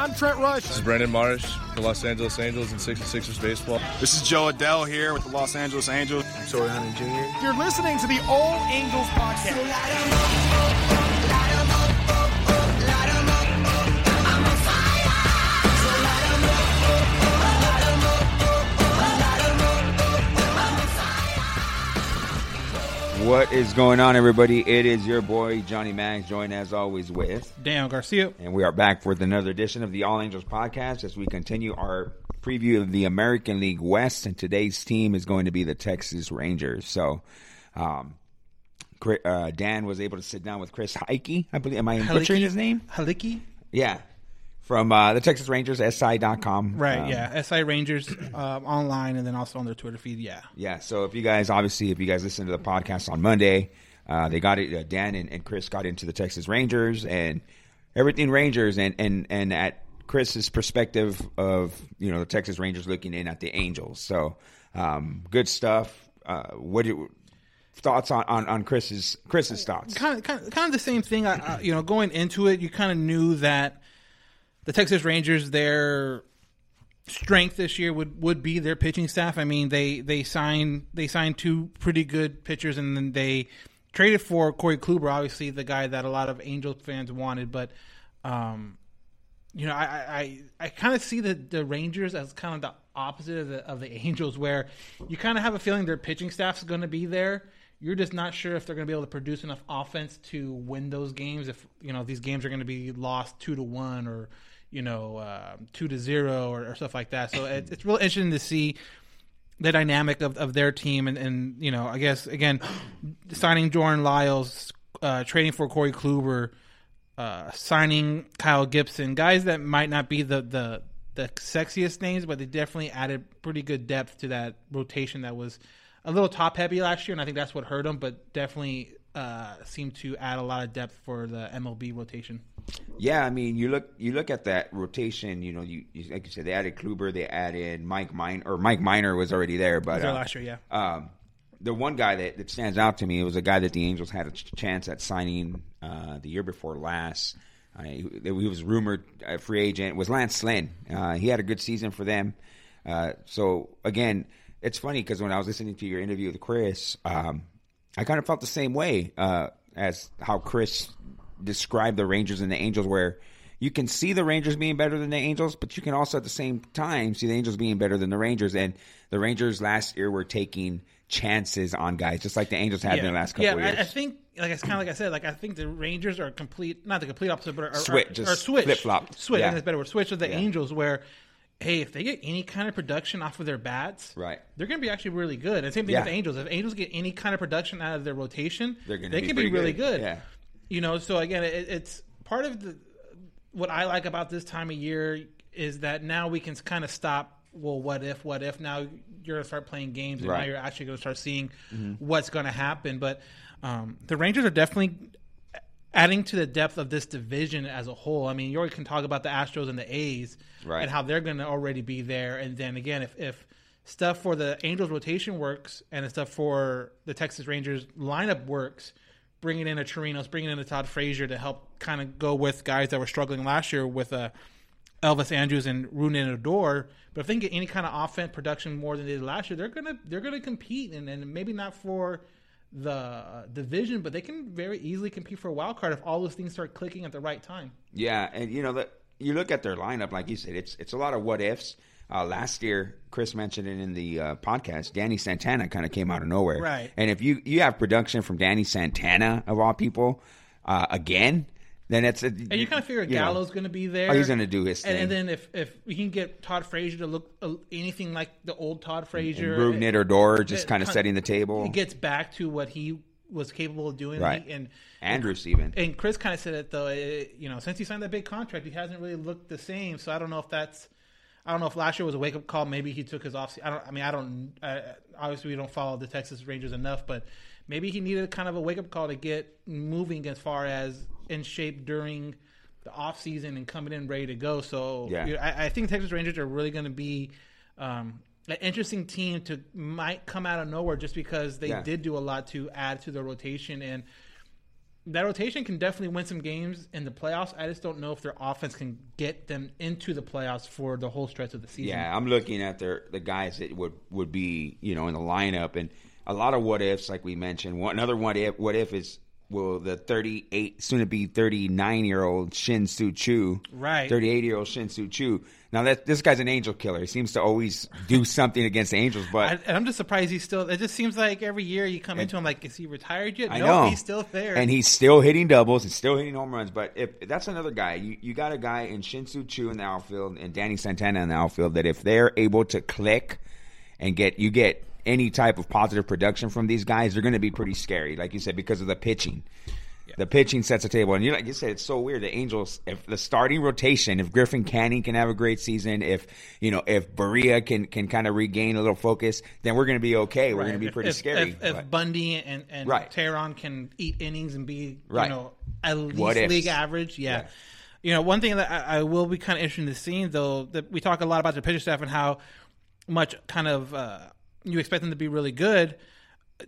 I'm Trent Rush. This is Brandon Marsh for Los Angeles Angels and 66ers baseball. This is Jo Adell here with the Los Angeles Angels. Torii Hunter Jr. You're listening to the All Angels podcast. What is going on, everybody? It is your boy Johnny Mags, joined as always with, Dan Garcia. and we are back for another edition of the All Angels podcast as we continue our preview of the American League West. And today's team is going to be the Texas Rangers. So, um, uh, Dan was able to sit down with Chris Heike. I believe. Am I butchering his name? Halicki. Yeah, from uh, the Texas Rangers, SI.com. Right, Um, yeah. SI Rangers uh, online and then also on their Twitter feed. Yeah. Yeah. So if you guys, obviously, if you guys listen to the podcast on Monday, uh, they got it. Uh, Dan and, and Chris got into the Texas Rangers and everything Rangers, and and and at Chris's perspective of you know the Texas Rangers looking in at the Angels. So um, good stuff. Uh, what do thoughts on, on on Chris's Chris's thoughts? Kind of, kind of, kind of the same thing. I, I, you know, going into it, you kind of knew that the Texas Rangers, their strength this year would, would be their pitching staff. I mean, they they signed they signed two pretty good pitchers, and then they traded for Corey Kluber, obviously the guy that a lot of Angels fans wanted. But um, you know, I I, I kind of see the, the Rangers as kind of the opposite of the of the Angels, where you kind of have a feeling their pitching staff is going to be there. You're just not sure if they're going to be able to produce enough offense to win those games. If you know these games are going to be lost two to one or you know uh, two to zero or, or stuff like that. So it, it's real interesting to see the dynamic of, of their team and, and you know I guess again signing Jordan Lyles, uh, trading for Corey Kluber, uh, signing Kyle Gibson, guys that might not be the, the the sexiest names, but they definitely added pretty good depth to that rotation that was a little top heavy last year, and I think that's what hurt them. But definitely uh, seemed to add a lot of depth for the MLB rotation. Yeah, I mean, you look you look at that rotation. You know, you, you like you said, they added Kluber, they added Mike Minor, or Mike Minor was already there, but there uh, last year, yeah. Um, the one guy that, that stands out to me was a guy that the Angels had a ch- chance at signing uh, the year before last. Uh, he, he was rumored a free agent. Was Lance Lynn? Uh, he had a good season for them. Uh, so again, it's funny because when I was listening to your interview with Chris, um, I kind of felt the same way uh, as how Chris described the Rangers and the Angels, where you can see the Rangers being better than the Angels, but you can also at the same time see the Angels being better than the Rangers. And the Rangers last year were taking chances on guys, just like the Angels had in the last couple yeah, of years. I, I think like it's kind of like I said, like I think the Rangers are complete, not the complete opposite, but are, Switch, are, just are switch, flip-flop. switch. I Yeah. think that's better word. Switch with the Yeah. Angels, where hey, if they get any kind of production off of their bats, Right. they're going to be actually really good. And same thing Yeah. with the Angels. If Angels get any kind of production out of their rotation, They're gonna they be can be really good. good. Yeah. You know, so again, it, it's part of the what I like about this time of year is that now we can kind of stop. Well, what if? What if? Now you're gonna start playing games, and now you're actually gonna start seeing Mm-hmm. what's gonna happen. But um, the Rangers are definitely adding to the depth of this division as a whole. I mean, you already can talk about the Astros and the A's Right. and how they're going to already be there. And then again, if, if stuff for the Angels rotation works and the stuff for the Texas Rangers lineup works, bringing in a Chirinos, bringing in a Todd Frazier to help kind of go with guys that were struggling last year with uh, Elvis Andrus and Rougned Odor. But if they can get any kind of offense production more than they did last year, they're gonna they're gonna compete and, and maybe not for the uh, division, but they can very easily compete for a wild card if all those things start clicking at the right time. Yeah, and you know that you look at their lineup, like you said, it's it's a lot of what ifs. Uh, last year, Chris mentioned it in the uh, podcast. Danny Santana kind of came out of nowhere, Right. And if you you have production from Danny Santana of all people uh, again, then it's a, And you kind of figure Gallo's going to be there. Oh, he's gonna do his And, and then if if we can get Todd Frazier to look uh, anything like the old Todd Frazier, Rougned Odor just kind of setting the table. He gets back to what he was capable of doing, Right. And Andrus even. and Chris kind of said it though. It, you know, since he signed that big contract, he hasn't really looked the same. So I don't know if that's. I don't know if last year was a wake up call. Maybe he took his off. I don't. I mean, I don't. Uh, obviously, we don't follow the Texas Rangers enough, but maybe he needed kind of a wake up call to get moving as far as in shape during the off season and coming in ready to go. So Yeah. I, I think Texas Rangers are really going to be. Um, an interesting team to might come out of nowhere just because they Yeah. did do a lot to add to their rotation and that rotation can definitely win some games in the playoffs. I just don't know if their offense can get them into the playoffs for the whole stretch of the season. Yeah, I'm looking at their the guys that would would be you know in the lineup, and a lot of what ifs, like we mentioned. One, another what if what if is will the 38 soon to be 39 year old Shin-Soo Choo, Right. 38 year old Shin-Soo Choo. Now that this guy's an angel killer. He seems to always do something against the Angels, I, but and I'm just surprised he's still. It just seems like every year you come into him like, is he retired yet? I no, know he's still there. and he's still hitting doubles and still hitting home runs. But if that's another guy, you, you got a guy in Shin Shin-Soo Choo in the outfield and Danny Santana in the outfield that if they're able to click and get you get any type of positive production from these guys, they're going to be pretty scary, like you said, because of the pitching. The pitching sets a table, and you like you said, it's so weird. The Angels, if the starting rotation, if Griffin Canning can have a great season, if you know, if Barria can can kind of regain a little focus, then we're going to be okay. We're Right. going to be pretty if, scary. If, if Bundy and and Right. Teheran can eat innings and be Right. you know at least What ifs. league average, yeah. Yeah. You know, one thing that I, I will be kind of interested in seeing though that we talk a lot about the pitcher staff and how much kind of uh, you expect them to be really good.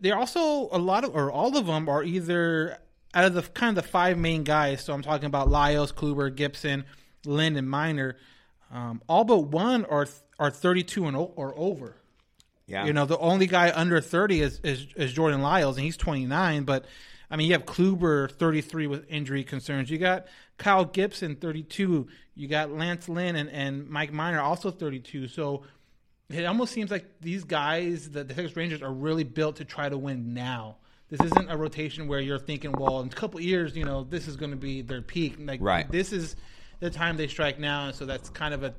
They're also a lot of or all of them are either out of the kind of the five main guys. So I'm talking about Lyles, Kluber, Gibson, Lynn, and Minor. Um, all but one are are 32 and o- or over. yeah, You know, the only guy under 30 is, is, is Jordan Lyles, and he's 29. But, I mean, you have Kluber, 33, with injury concerns. You got Kyle Gibson, 32. You got Lance Lynn and, and Mike Minor, also 32. So it almost seems like these guys, the, the Texas Rangers, are really built to try to win now. This isn't a rotation where you're thinking, well, in a couple of years, you know, this is going to be their peak. Like, Right. This is the time they strike now, and so that's kind of a.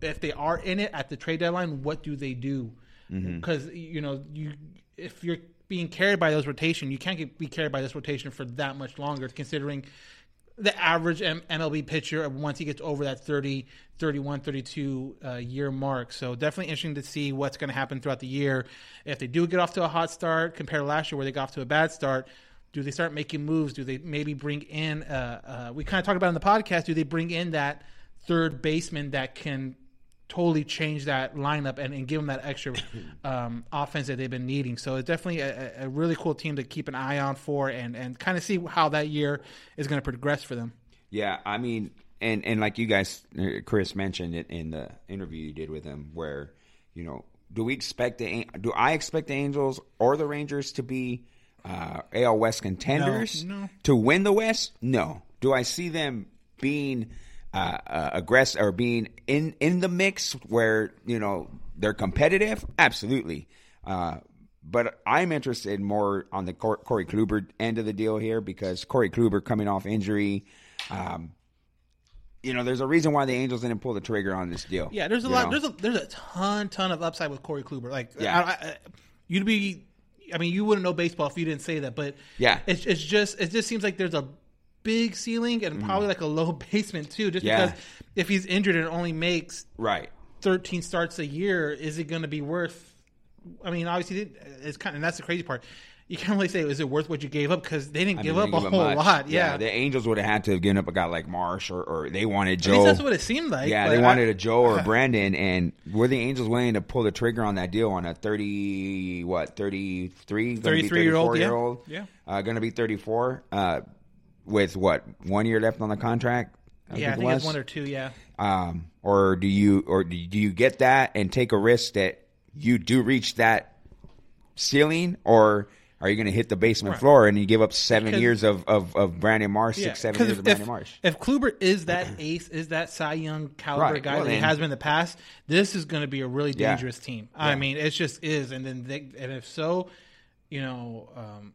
If they are in it at the trade deadline, what do they do? Mm-hmm. Because you know, you if you're being carried by those rotation, you can't get, be carried by this rotation for that much longer. Considering the average M- MLB pitcher once he gets over that 30, 31, 32 uh, year mark. So definitely interesting to see what's going to happen throughout the year. If they do get off to a hot start compared to last year where they got off to a bad start, do they start making moves? Do they maybe bring in? Uh, uh, we kind of talked about in the podcast. Do they bring in that third baseman that can totally change that lineup and, and give them that extra um, offense that they've been needing. So it's definitely a, a really cool team to keep an eye on for and, and kind of see how that year is going to progress for them. Yeah, I mean, and and like you guys, uh, Chris mentioned it in the interview you did with him, where you know, do we expect the do I expect the Angels or the Rangers to be uh, AL West contenders No, no. to win the West? No. Do I see them being uh, uh, aggressive or being in in the mix where you know they're competitive? Absolutely. Uh, but I'm interested more on the Cor- Corey Kluber end of the deal here because Corey Kluber coming off injury. Um, you know, there's a reason why the Angels didn't pull the trigger on this deal. Yeah, there's a lot. know? There's a there's a ton ton of upside with Corey Kluber. Like, Yeah. I, I, you'd be. I mean, you wouldn't know baseball if you didn't say that. But Yeah. it's it's just it just seems like there's a big ceiling and probably like a low basement too. Just. Yeah. because if he's injured and only makes right. 13 starts a year, is it going to be worth? I mean, obviously, it's kind of, and that's the crazy part. You can't really say, is it worth what you gave up? Because they didn't I give mean, up they a whole much. lot. Yeah. the Angels would have had to have given up a guy like Marsh, or, or they wanted At Joe. least that's what it seemed like. yeah, but they I- wanted a Joe or a Brandon, and were the Angels willing to pull the trigger on that deal on a thirty what 33, 33 year old, yeah. year old, Yeah. uh, going to be thirty four, uh, with what one year left on the contract? yeah, I think it's one or two. Yeah. um, or do you or do you get that and take a risk that you do reach that ceiling, or are you going to hit the basement Right. floor and you give up seven Because- years of, of, of Brandon Marsh, Yeah, six, seven years if, of Brandon Marsh? if Kluber is that ace, is that Cy Young caliber Right, guy well that he has been in the past, this is going to be a really Yeah. dangerous team. I mean, it just is. And then, they, and if so, you know, um,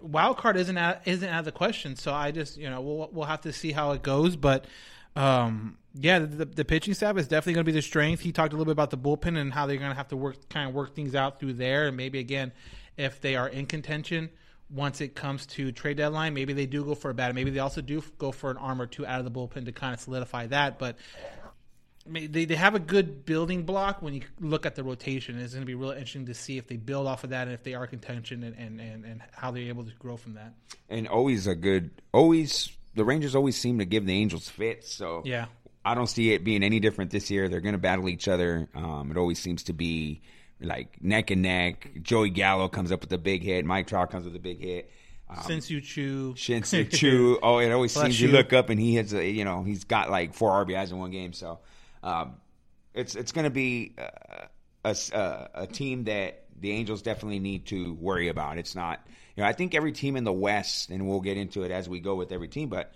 wild card isn't out, isn't out of the question. So I just, you know, we'll we'll have to see how it goes. But um, yeah, the, the pitching staff is definitely going to be the strength. He talked a little bit about the bullpen and how they're going to have to work kind of work things out through there, and maybe again, if they are in contention. Once it comes to trade deadline, maybe they do go for a bat. Maybe they also do go for an arm or two out of the bullpen to kind of solidify that. But they, they have a good building block when you look at the rotation. It's going to be really interesting to see if they build off of that and if they are contention and, and, and, and how they're able to grow from that. and always a good always the Rangers always seem to give the Angels fits. So Yeah. I don't see it being any different this year. They're going to battle each other. Um, it always seems to be like neck and neck. Joey Gallo comes up with a big hit. Mike Trout comes with a big hit. Um, Since you chew, Shin-Soo Choo. Oh, it always Bless seems you you. look up and he has, a, you know, he's got like four RBIs in one game. So, um, it's, it's going to be uh, a, s- uh, a team that the Angels definitely need to worry about. It's not, you know, I think every team in the West, and we'll get into it as we go with every team, but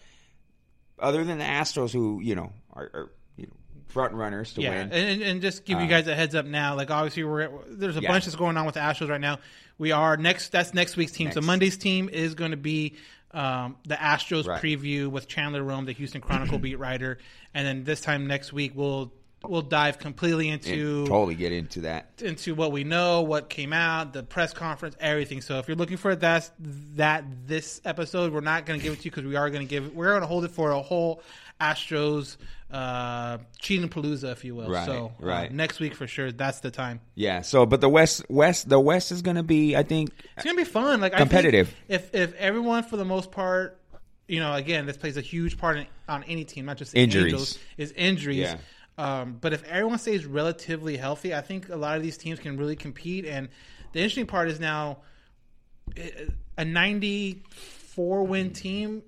other than the Astros who, you know, are, are you know, front runners to yeah, win. and, and- just give you Uh, guys a heads up now. Like obviously, we're there's a Yeah. bunch that's going on with the Astros right now. We are next. That's next week's team. So Monday's team is going to be um, the Astros Right. preview with Chandler Rome, the Houston Chronicle beat writer, and then this time next week we'll we'll dive completely into and totally get into that. into what we know, what came out, the press conference, everything. So if you're looking for that that this episode, we're not going to give it to you because we are going to give we're going to hold it for a whole Astros uh, cheating palooza, if you will. Right, so uh, right. next week for sure, that's the time. Yeah. So, but the West, West, the West is going to be, I think, It's gonna be fun. Like Competitive. if if everyone for the most part, you know, again, this plays a huge part in, on any team, not just Injuries. Angels, is injuries. Yeah. Um, but if everyone stays relatively healthy, I think a lot of these teams can really compete. And the interesting part is now eh, a 94 win team.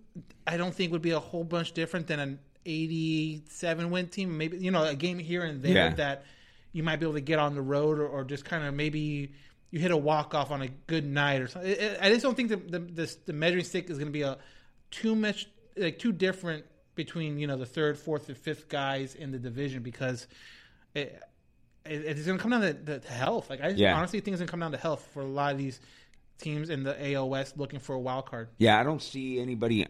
I don't think would be a whole bunch different than an 87 win team. Maybe you know a game here and there Yeah. that you might be able to get on the road or, or just kind of maybe you hit a walk off on a good night or something. I- just don't think the the, the, the measuring stick is going to be a too much like too different between you know the third, fourth, and fifth guys in the division because it, it, it's going to come down to, to, to health. Like I Yeah. honestly think it's going to come down to health for a lot of these teams in the AL West looking for a wild card. Yeah, I don't see anybody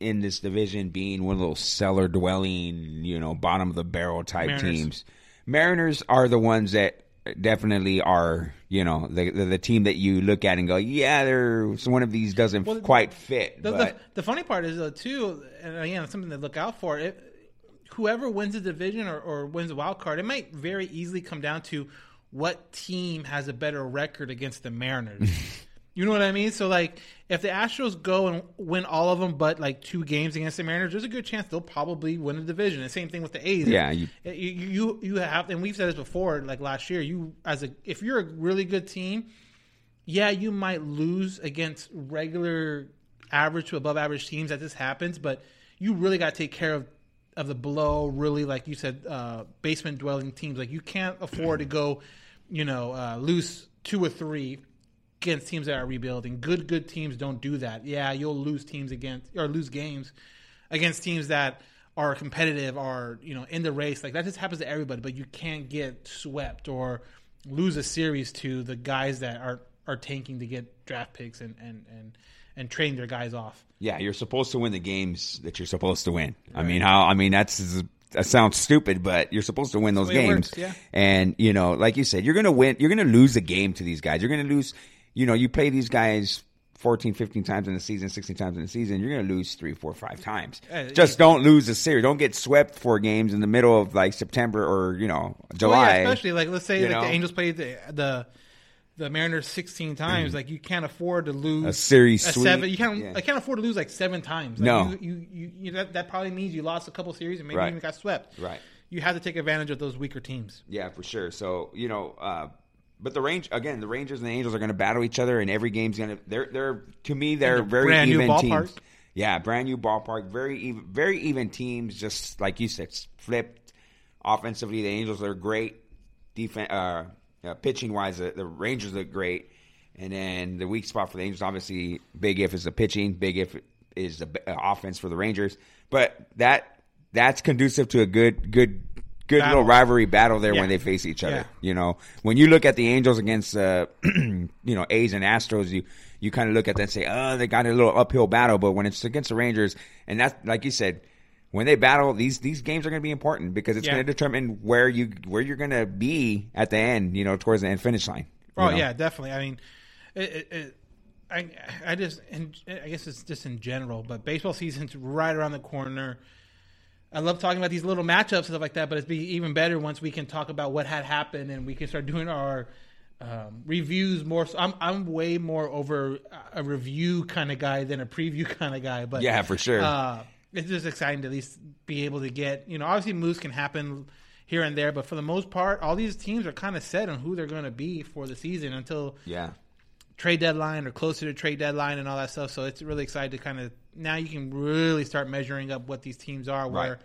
in this division being one of those cellar dwelling, you know, bottom of the barrel type Mariners. teams. Mariners are the ones that definitely are, you know, the, the the team that you look at and go, yeah, they're one of these doesn't Well, quite fit. The, but the, the funny part is though too, and again, it's something to look out for. It, whoever wins the division or, or wins the wild card, it might very easily come down to what team has a better record against the Mariners. you know what I mean? So like, if the Astros go and win all of them, but like two games against the Mariners, there's a good chance they'll probably win the division. And same thing with the A's. Yeah, you- you, you you have, and we've said this before. Like last year, you as a if you're a really good team, yeah, you might lose against regular average to above average teams that this happens, but you really got to take care of of the below, really like you said, uh, basement dwelling teams. Like you can't afford to go, you know, uh, lose two or three against teams that are rebuilding. Good, good teams don't do that. Yeah, you'll lose teams against or lose games against teams that are competitive, are you know in the race. Like that just happens to everybody. But you can't get swept or lose a series to the guys that are are tanking to get draft picks and and and and trading their guys off. yeah, you're supposed to win the games that you're supposed to win. I mean, how? I mean, that's that sounds stupid, but you're supposed to win those the way it games. works, yeah. And you know, like you said, you're gonna win. You're gonna lose a game to these guys. You're gonna lose. You know, you play these guys 14, 15 times in the season, 16 times in the season. You're gonna lose three, four, five times. Uh, Just don't lose a series. Don't get swept four games in the middle of like September or you know July. Well, yeah, especially like let's say like the Angels played the the the Mariners sixteen times. Like you can't afford to lose Mm. A series a seven. You can't. Yeah. I can't afford to lose like seven times. Like No. you, you, you, you that, that probably means you lost a couple series and maybe Right. even got swept. Right. You have to take advantage of those weaker teams. Yeah, for sure. So you know, uh, but the range again, the Rangers and the Angels are going to battle each other, and every game's going to. They're they're to me they're a very brand new even ballpark. teams. Yeah, brand new ballpark, very even, very even teams. Just like you said, flipped offensively. The Angels are great. Defense, uh, uh, pitching wise, the, the Rangers are great. And then the weak spot for the Angels, obviously, big if is the pitching, big if is the uh, offense for the Rangers. But that that's conducive to a good, good, good Battle. little rivalry battle there Yeah. when they face each other. Yeah. You know, when you look at the Angels against, uh, you know, A's and Astros, you you kind of look at that and say, oh, they got a little uphill battle. But when it's against the Rangers, and that's like you said, when they battle, these these games are going to be important because it's Yeah. going to determine where you where you're going to be at the end. You know, towards the end finish line. Oh know? yeah, definitely. I mean, it, it, it, I I just and I guess it's just in general, but baseball season's right around the corner. I love talking about these little matchups and stuff like that, but it's be even better once we can talk about what had happened and we can start doing our um, reviews more. So I'm I'm way more over a review kind of guy than a preview kind of guy. But Yeah, for sure. uh, it's just exciting to at least be able to get you know obviously moves can happen here and there, but for the most part, all these teams are kind of set on who they're going to be for the season until yeah. trade deadline or closer to trade deadline and all that stuff. So it's really exciting to kind of now you can really start measuring up what these teams are. Where Right.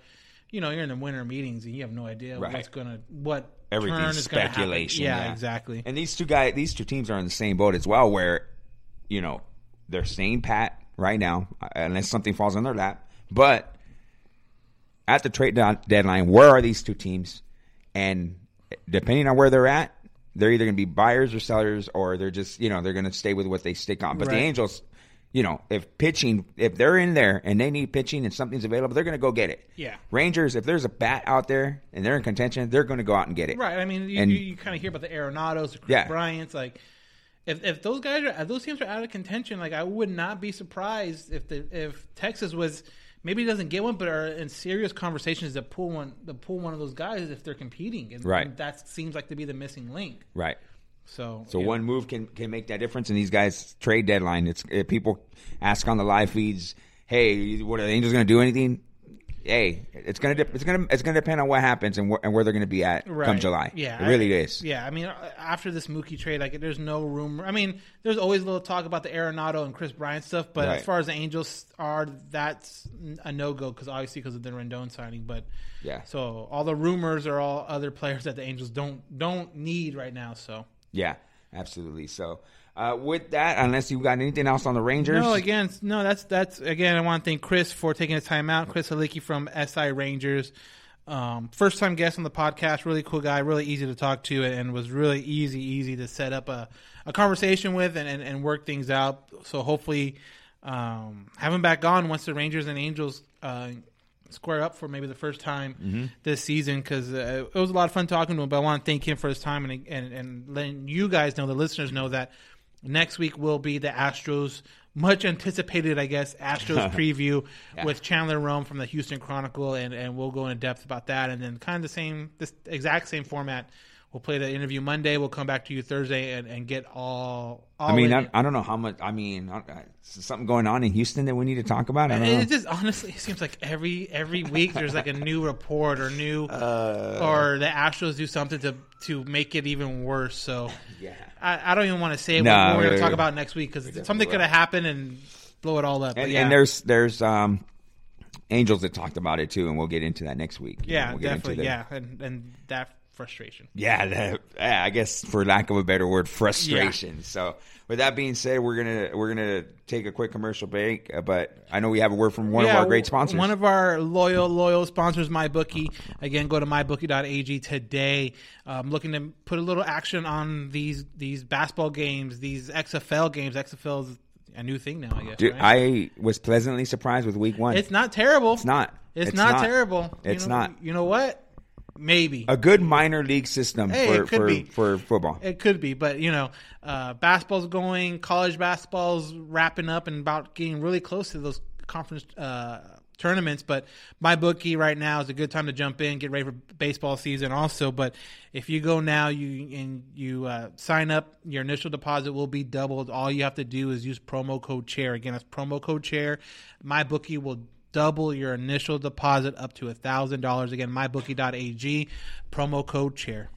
you know you're in the winter meetings and you have no idea Right. what's gonna what turn everything's is gonna happen. speculation. Yeah, exactly. And these two guys, these two teams are in the same boat as well, where you know they're staying pat right now, uh, unless something falls on their lap. But at the trade deadline, where are these two teams? And depending on where they're at, they're either going to be buyers or sellers, or they're just you know they're going to stay with what they stick on. But the Angels. You know, if pitching, if they're in there and they need pitching and something's available, they're going to go get it. Yeah. Rangers, if there's a bat out there and they're in contention, they're going to go out and get it. Right. I mean, you, And- you, you kind of hear about the Arenados, the Chris Yeah. Bryant's. Like, if if those guys are if those teams are out of contention, like I would not be surprised if the if Texas was maybe he doesn't get one, but are in serious conversations to pull one to pull one of those guys if they're competing. And, Right. and that seems like to be the missing link. Right. So So yeah. one move can can make that difference. And these guys trade deadline. It's if people ask on the live feeds, "Hey, what are the Angels going to do anything?" Hey, it's gonna de- it's gonna it's gonna depend on what happens and, wh- and where they're going to be at come July. Yeah, it really I- is. Yeah, I mean, uh, after this Mookie trade, like, there's no room. I mean, there's always a little talk about the Arenado and Chris Bryant stuff, but Right. as far as the Angels are, that's a no go because obviously because of the Rendon signing. But Yeah. so all the rumors are all other players that the Angels don't don't need right now. So Yeah, absolutely. So uh, with that, unless you've got anything else on the Rangers, no, again, no, that's that's again. I want to thank Chris for taking his time out. Chris Halicki from SI Rangers. Um, first time guest on the podcast, really cool guy, really easy to talk to, and was really easy, easy to set up a, a conversation with and, and, and work things out. So hopefully, um, have him back on once the Rangers and Angels uh, square up for maybe the first time this season because uh, it was a lot of fun talking to him. But I want to thank him for his time and and and letting you guys know, the listeners know that next week will be the Astros. Much anticipated, I guess, Astros preview with Chandler Rome from the Houston Chronicle, and, and we'll go into depth about that. And then kind of the same, this exact same format. We'll play the interview Monday. We'll come back to you Thursday and, and get all. all I mean. I, I don't know how much. I mean, I, I- is something going on in Houston that we need to talk about. I don't know. It just honestly it seems like every every week there's like a new report or new Uh. or the Astros do something to to make it even worse. So Yeah. I, I don't even want to say No, what we're going to talk about next week because something could have happened and blow it all up. And, yeah. and there's there's um angels that talked about it too, and we'll get into that next week. You know, yeah we'll get into definitely the- yeah and and that frustration. Yeah, that, I guess for lack of a better word, frustration. So, with that being said, we're gonna we're gonna take a quick commercial break. uh, But I know we have a word from one of our great sponsors. One of our loyal, loyal sponsors, MyBookie. Again, go to mybookie.ag today. I'm looking to put a little action on these these basketball games, these XFL games. XFL is a new thing now, I guess. Dude, right? I was pleasantly surprised with Week One. it's not terrible. It's not. It's, It's not, not. terrible. You It's know- not. You know what? Maybe a good minor league system Hey, for for, for football. It could be, but you know, uh, basketball's going, college basketball's wrapping up and about getting really close to those conference uh, tournaments. But my bookie right now is a good time to jump in, get ready for baseball season also. But if you go now, you and you uh, sign up, your initial deposit will be doubled. All you have to do is use promo code chair. Again, that's promo code chair. My bookie will double your initial deposit up to a thousand dollars. Again, mybookie.ag, promo code chair.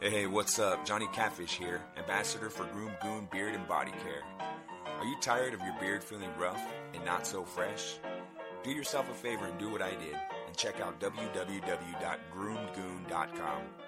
Hey, hey, what's up? Johnny Catfish here, ambassador for Groom Goon Beard and Body Care. Are you tired of your beard feeling rough and not so fresh? Do yourself a favor and do what I did and check out www.groomedgoon.com.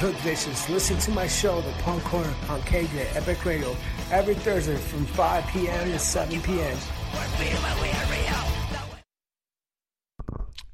Hook Vicious. Listen to my show, The Punk Corner, on KJ Epic Radio, every Thursday from 5 p.m. to 7 p.m.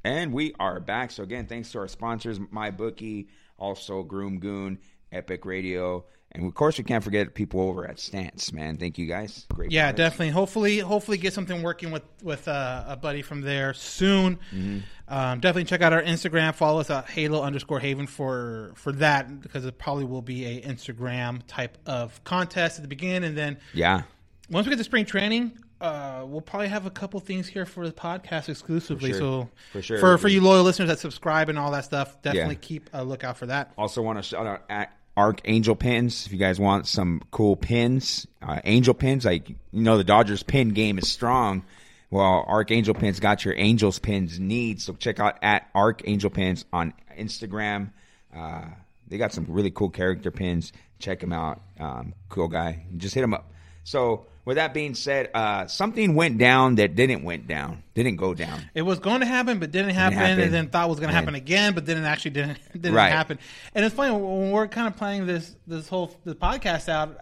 And we are back. So again, thanks to our sponsors, My Bookie, also Groom Goon, Epic Radio, and of course we can't forget people over at Stance. Man, thank you guys. Great. Yeah, products. definitely. Hopefully, hopefully get something working with with uh, a buddy from there soon. Mm-hmm. Um, definitely check out our Instagram. Follow us at Halo underscore Haven for for that because it probably will be a Instagram type of contest at the beginning, and then Yeah. once we get to spring training. Uh, we'll probably have a couple things here for the podcast exclusively. For sure. So For sure. for for you loyal listeners that subscribe and all that stuff, definitely Yeah. keep a lookout for that. Also, want to shout out at Archangel Pins. If you guys want some cool pins, uh, Angel Pins, like you know, the Dodgers pin game is strong. Well, Archangel Pins got your Angels pins needs. So check out at Archangel Pins on Instagram. Uh, they got some really cool character pins. Check him out. Um, cool guy. Just hit him up. So with that being said, uh, something went down that didn't went down. Didn't go down. It was going to happen, but didn't happen, happen. and then thought was going to happen again, but then it actually didn't didn't Right. happen. And it's funny when we're kind of playing this this whole the podcast out.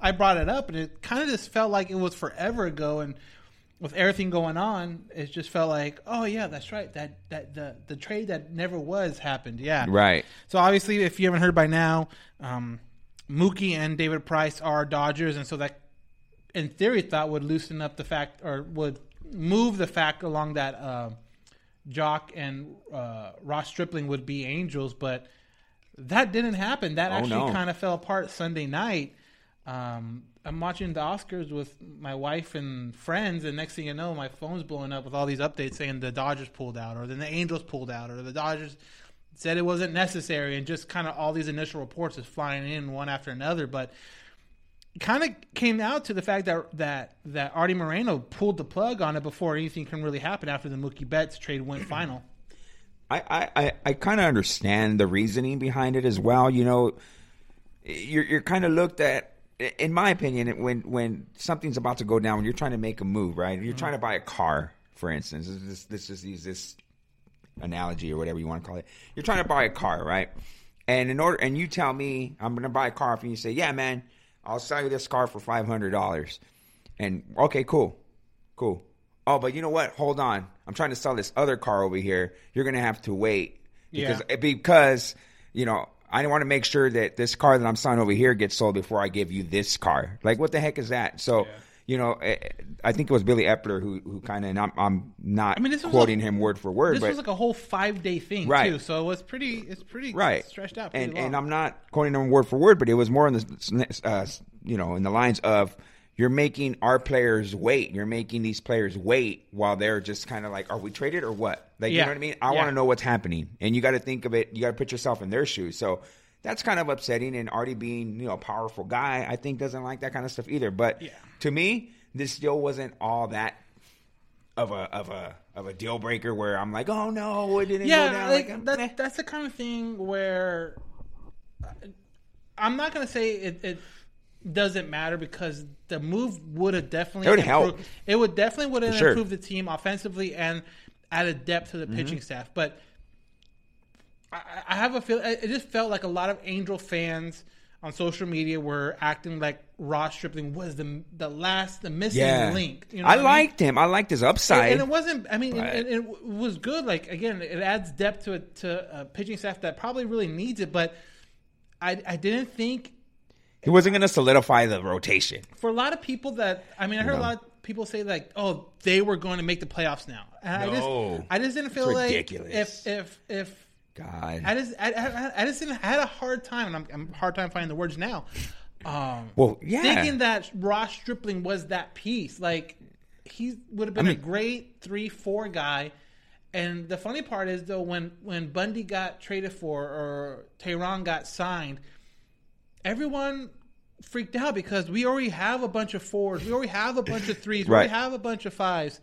I brought it up, and it kind of just felt like it was forever ago. And with everything going on, it just felt like, oh yeah, that's right. That that the the trade that never was happened. Yeah, Right. So obviously, if you haven't heard by now, um, Mookie and David Price are Dodgers, and so that, in theory, thought would loosen up the fact or would move the fact along that uh, Joc and uh, Ross Stripling would be Angels, but that didn't happen. That Oh, actually no. kind of fell apart Sunday night. Um, I'm watching the Oscars with my wife and friends, and next thing you know, my phone's blowing up with all these updates saying the Dodgers pulled out, or then the Angels pulled out, or the Dodgers said it wasn't necessary, and just kind of all these initial reports is flying in one after another. But kind of came out to the fact that that that Artie Moreno pulled the plug on it before anything can really happen after the Mookie Betts trade went final. I, I, I, I kind of understand the reasoning behind it as well. You know, you're you're kind of looked at, in my opinion, when when something's about to go down, when you're trying to make a move, right? You're mm-hmm. trying to buy a car, for instance. This this just use this analogy or whatever you want to call it. You're trying to buy a car, right? And in order, and you tell me I'm going to buy a car, and you say, "Yeah, man, I'll sell you this car for five hundred dollars," and okay, cool, cool. Oh, but you know what? Hold on. I'm trying to sell this other car over here. You're going to have to wait because Yeah. because you know I want to make sure that this car that I'm selling over here gets sold before I give you this car. Like, what the heck is that? So. You know, eh, I think it was Billy Eppler who, who kind of, I'm, I'm not I mean, this quoting him word for word, This but was like a whole five day thing Right. too, so it was pretty. It's pretty right stretched out. And long. and I'm not quoting him word for word, but it was more in the uh, you know in the lines of you're making our players wait. You're making these players wait while they're just kind of like, are we traded or what? Like you know what I mean? I Yeah. want to know what's happening, and you got to think of it. You got to put yourself in their shoes. So. That's kind of upsetting, and Artie being you know a powerful guy, I think doesn't like that kind of stuff either. But Yeah. to me, this still wasn't all that of a of a of a deal breaker where I'm like, oh no, it didn't go down. like, Like, that, that's the kind of thing where I'm not going to say it, it doesn't matter because the move would have definitely It would improved- help. It would definitely would have sure. improved the team offensively and added depth to the Mm-hmm. pitching staff. But I, I have a feel. It just felt like a lot of Angel fans on social media were acting like Ross Stripling was the the last the missing yeah. link. You know I what mean? liked him. I liked his upside. And, and it wasn't. I mean, But- it, it, it was good. Like again, it adds depth to it to a pitching staff that probably really needs it. But I, I didn't think He wasn't going to solidify the rotation. for a lot of people that I mean, I heard a lot of people say like, "Oh, they were going to make the playoffs now." And No. I just, I just didn't feel It's like ridiculous. if if if God. I had a hard time, and I'm, I'm hard time finding the words now. Um, Well, yeah. thinking that Ross Stripling was that piece, like he would have been I a mean- great three four guy. And the funny part is though, when when Bundy got traded for or Teheran got signed, everyone freaked out because we already have a bunch of fours, we already have a bunch of threes, we already have a bunch of fives,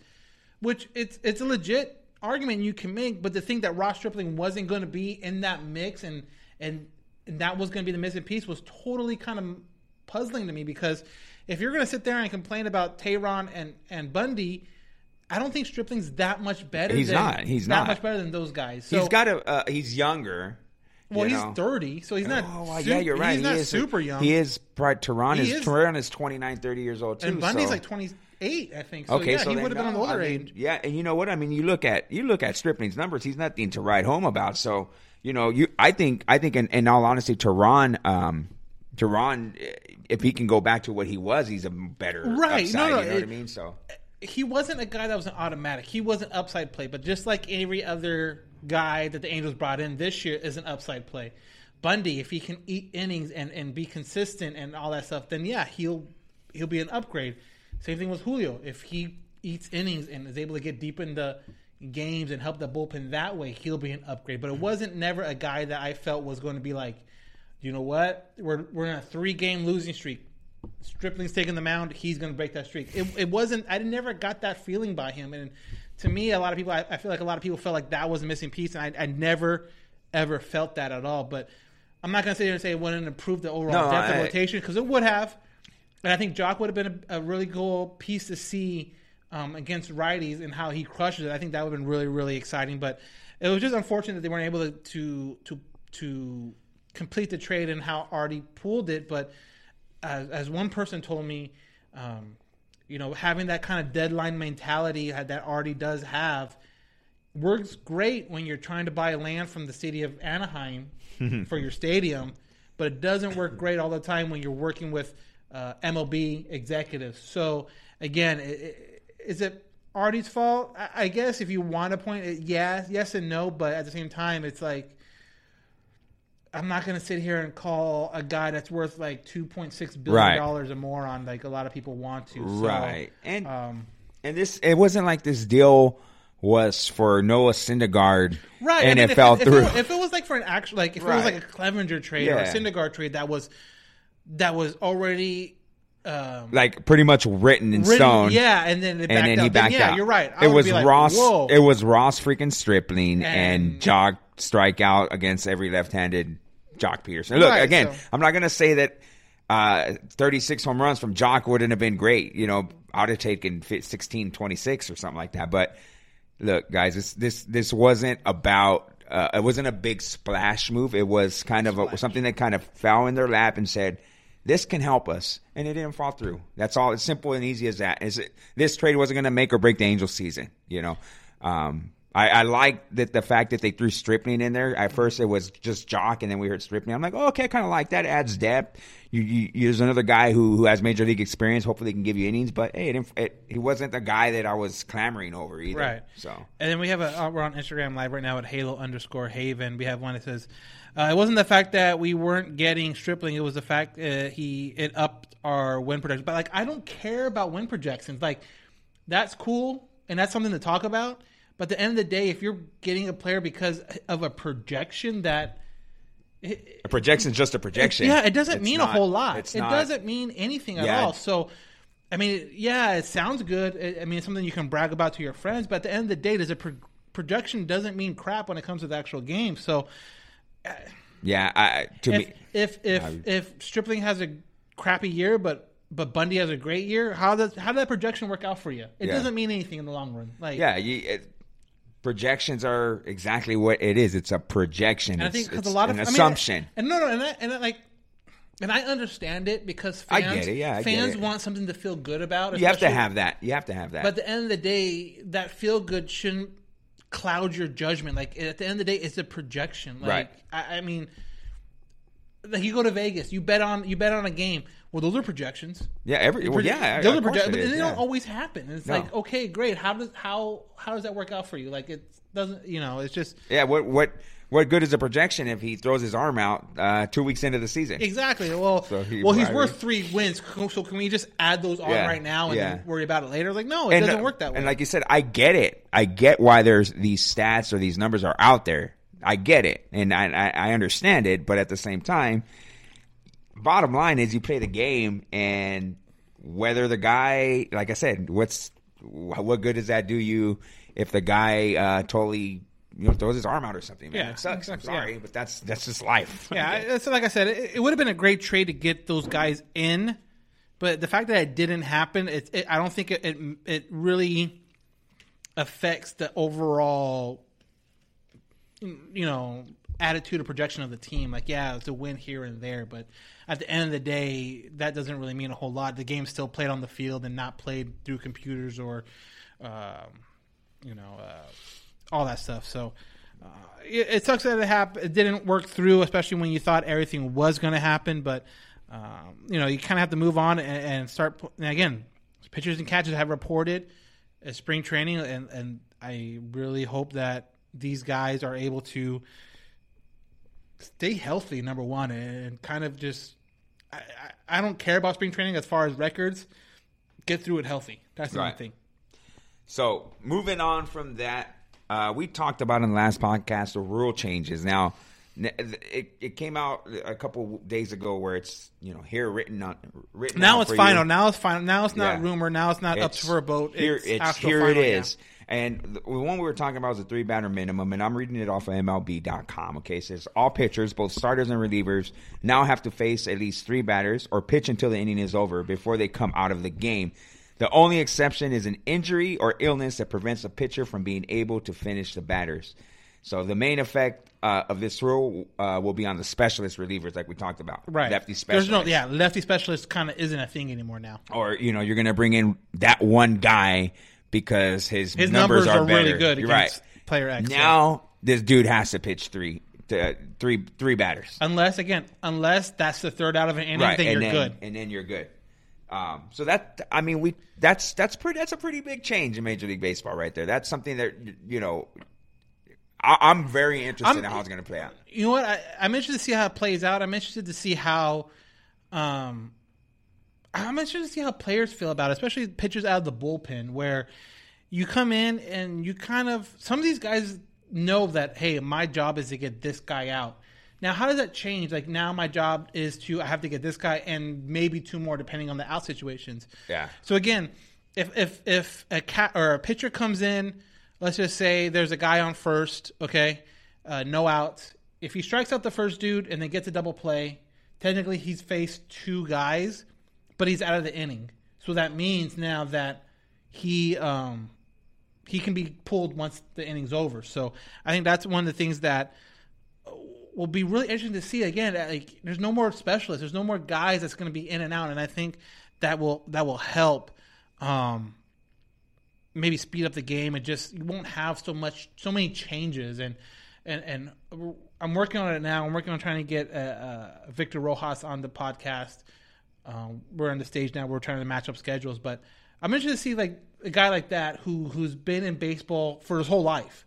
which it's it's a legit argument you can make. But the thing that Ross Stripling wasn't going to be in that mix and and and that was going to be the missing piece was totally kind of puzzling to me because if you're going to sit there and complain about Teheran and and Bundy. I don't think Stripling's that much better. He's than, not. He's not that much better than those guys. So, he's got a. Uh, he's younger. well, you he's know. thirty, so he's not. Oh, yeah, you're right. He's he not is super young. He is. Probably, Teheran He is, is- Teheran is 29, 30 years old too. and Bundy's so. like twenty eight, I think. So Okay, yeah, so he would have been on the older I mean, age. Yeah, and you know what? I mean, you look at you look at Stripling's numbers. He's nothing to write home about. So you know, you I think I think in, in all honesty, Teheran, um, Teheran, eh, if he can go back to what he was, he's a better Right, Upside, no, no, you know what I mean? So he wasn't a guy that was an automatic. He was an upside play, but just like every other guy that the Angels brought in this year is an upside play. Bundy, if he can eat innings and, and be consistent and all that stuff, then yeah, he'll he'll be an upgrade. Same thing with Julio. If he eats innings and is able to get deep into games and help the bullpen that way, he'll be an upgrade. But it mm-hmm. wasn't never a guy that I felt was going to be like, you know what, we're we're in a three game losing streak. Stripling's taking the mound. He's going to break that streak. It, it wasn't. I never got that feeling by him. And to me, a lot of people, I, I feel like a lot of people felt like that was a missing piece, and I, I never ever felt that at all. But I'm not going to sit here and say it wouldn't improve the overall No, depth of rotation because it would have. And I think Joc would have been a, a really cool piece to see um, against righties and how he crushes it. I think that would have been really, really exciting. But it was just unfortunate that they weren't able to to to, to complete the trade and how Artie pulled it. But as, as one person told me, um, you know, having that kind of deadline mentality that Artie does have works great when you're trying to buy land from the city of Anaheim for your stadium, but it doesn't work great all the time when you're working with uh, MLB executives. So again, is it Artie's fault? I- guess if you want to point it, yeah, yes and no, but at the same time, it's like I'm not going to sit here and call a guy that's worth like 2.6 billion Right. dollars or more on like a lot of people want to. So, right, and um, and this it wasn't like this deal was for Noah Syndergaard, Right, and I mean, it if, fell if, through. If it, if it was like for an actual, like if it was like a Clevinger trade or a Yeah. Syndergaard trade that was that was already um, like pretty much written in written- stone. yeah, and then it and then out. he backed yeah, out. you're right. I It was like, Ross. Whoa. It was Ross freaking Stripling and, And- Joc strike out against every left-handed Joc Pederson. Look Right, again. so- I'm not going to say that uh, 36 home runs from Joc wouldn't have been great. You know, I'd have taken fi- 16, 26 or something like that. But look, guys, this this this wasn't about. Uh, it wasn't a big splash move. It was kind of a, something that kind of fell in their lap and said, "This can help us," and it didn't fall through. That's all. It's simple and easy as that. Is it? This trade wasn't going to make or break the Angels' season. You know, um, I, I like that the fact that they threw Stripling in there. At first, it was just Joc, and then we heard Stripling. I'm like, oh, okay, I kind of like that. It adds depth. You, you, there's another guy who, who has major league experience. Hopefully, he can give you innings. But hey, it, didn't- it, he wasn't the guy that I was clamoring over either. Right. So And then we have a uh, we're on Instagram live right now at Halo underscore Haven. We have one that says uh, it wasn't the fact that we weren't getting Stripling; it was the fact uh, he it upped our win projection. But like, I don't care about win projections. Like, that's cool and that's something to talk about. But at the end of the day, if you're getting a player because of a projection that a projection's just a projection. yeah, it doesn't It's mean not- a whole lot. it's It not- doesn't mean anything at Yeah. all. So, I mean, yeah, it sounds good. I- I mean, it's something you can brag about to your friends. But at the end of the day, does a pro- projection doesn't mean crap when it comes to the actual game. So, Yeah, I, to if me, if if, I- if Stripling has a crappy year, but but Bundy has a great year, how does how did that projection work out for you? It Yeah. doesn't mean anything in the long run. Like, yeah, you, it, projections are exactly what it is. It's a projection. And I It's- think because a lot of an I mean, assumption. and no, no, and I, and I, like, and I understand it because I fans, get it, yeah, I fans it. want something to feel good about. you have to have that. You have to have that. But at the end of the day, that feel good shouldn't cloud your judgment. Like at the end of the day, it's a projection. Like Right. I, I mean, like you go to Vegas, you bet on you bet on a game. Well, those are projections. Yeah, every well, yeah, those are course proje- it but is, they yeah. don't always happen. It's No. like, okay, great. How does how how does that work out for you? Like it doesn't, you know, it's just Yeah, what what what good is a projection if he throws his arm out uh, two weeks into the season? exactly. Well, So he- well, he's worth three wins. So can we just add those on Yeah, right now and yeah. worry about it later? Like, no, it and, doesn't uh, work that way. And like you said, I get it. I get why there's these stats or these numbers are out there. I get it, and I, I understand it. But at the same time, bottom line is you play the game, and whether the guy, like I said, what's what good does that do you if the guy uh, totally you know throws his arm out or something? Man, Yeah, it sucks. I'm sorry, yeah. but that's that's just life. Yeah, it's like I said, it, it would have been a great trade to get those guys in, but the fact that it didn't happen, it, it, I don't think it, it it really affects the overall, you know, attitude or projection of the team. Like, yeah, it's a win here and there, but at the end of the day, that doesn't really mean a whole lot. The game's still played on the field and not played through computers or, um, you know, uh, all that stuff. So uh, it, it sucks that it happened. It didn't work through, especially when you thought everything was going to happen. But um, you know, you kind of have to move on and, and start. And again, pitchers and catchers have reported spring training, and and I really hope that these guys are able to stay healthy. Number one, and kind of just. I, I, I don't care about spring training as far as records. Get through it healthy. That's the Right. only thing. So moving on from that, uh, we talked about in the last podcast the rule changes. Now, it, it came out a couple days ago where it's you know here written on written. Now it's final. you. Now it's final. Now it's not Yeah. rumor. Now it's not up for a vote. Here, it's it's, here final, it yeah. Is. And the one we were talking about was a three batter minimum, and I'm reading it off of MLB.com. Okay, it says all pitchers, both starters and relievers, now have to face at least three batters or pitch until the inning is over before they come out of the game. The only exception is an injury or illness that prevents a pitcher from being able to finish the batters. So the main effect uh, of this rule uh, will be on the specialist relievers, like we talked about, Right. Lefty There's specialist no yeah. Lefty specialist kind of isn't a thing anymore now. or you know you're going to bring in that one guy because his, His numbers, numbers are, are really good You're against right. player X, Now this dude has to pitch three, to, three, three batters. Unless again, unless that's the third out of an inning, right, then and you're then, good. and then you're good. Um, so that I mean we that's that's pretty that's a pretty big change in Major League Baseball right there. That's something that you know. I, I'm very interested I'm- in how it's going to play out. You know what? I, I'm interested to see how it plays out. I'm interested to see how, um, I'm interested to see how players feel about it, especially pitchers out of the bullpen, where you come in and you kind of some of these guys know that hey, my job is to get this guy out. Now, how does that change? Like now, my job is to I have to get this guy and maybe two more depending on the out situations. Yeah. So again, if if if a cat or a pitcher comes in, let's just say there's a guy on first, okay, uh, no outs. If he strikes out the first dude and then gets a double play, technically he's faced two guys, but he's out of the inning. So that means now that he um he can be pulled once the inning's over. So I think that's one of the things that will be really interesting to see again. Like, there's no more specialists. There's no more guys that's going to be in and out, and I think that will that will help. Um, maybe speed up the game and just you won't have so much so many changes and and and I'm working on it now. I'm working on trying to get uh, uh, Victor Rojas on the podcast. Um, we're on the stage now. We're trying to match up schedules, but I'm interested to see like a guy like that who who's been in baseball for his whole life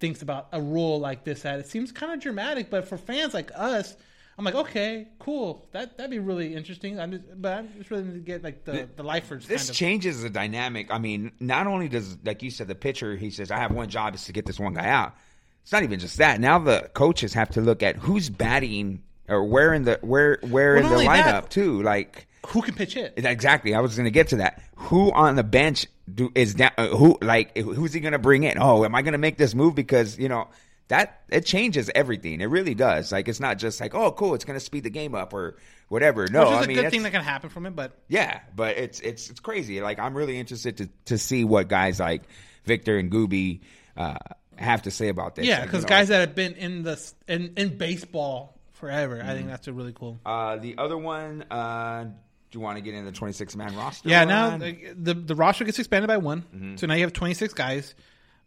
thinks about a rule like this. That it seems kind of dramatic, but for fans like us, I'm like, okay, cool. That that'd be really interesting. I'm just, but I'm just really need to get like the the lifers. This kind of. changes the dynamic. I mean, not only does, like you said, the pitcher, he says, I have one job is to get this one guy out. It's not even just that. Now the coaches have to look at who's batting or where in the where where Well, in the lineup that- too. Like who can pitch it? exactly, I was going to get to that. Who on the bench do is down? Uh, who like who's he going to bring in? Oh, am I going to make this move because you know that it changes everything. It really does. Like it's not just like oh cool, it's going to speed the game up or whatever. No, Which is I a mean good thing that can happen from it, but yeah, but it's it's it's crazy. Like I'm really interested to to see what guys like Victor and Gubi uh, have to say about this. yeah, because you know, guys that have been in the in in baseball forever, I think that's a really cool. Uh, the other one, uh, do you want to get in the 26 man roster? Yeah, now the the roster gets expanded by one, Mm-hmm. so now you have 26 guys.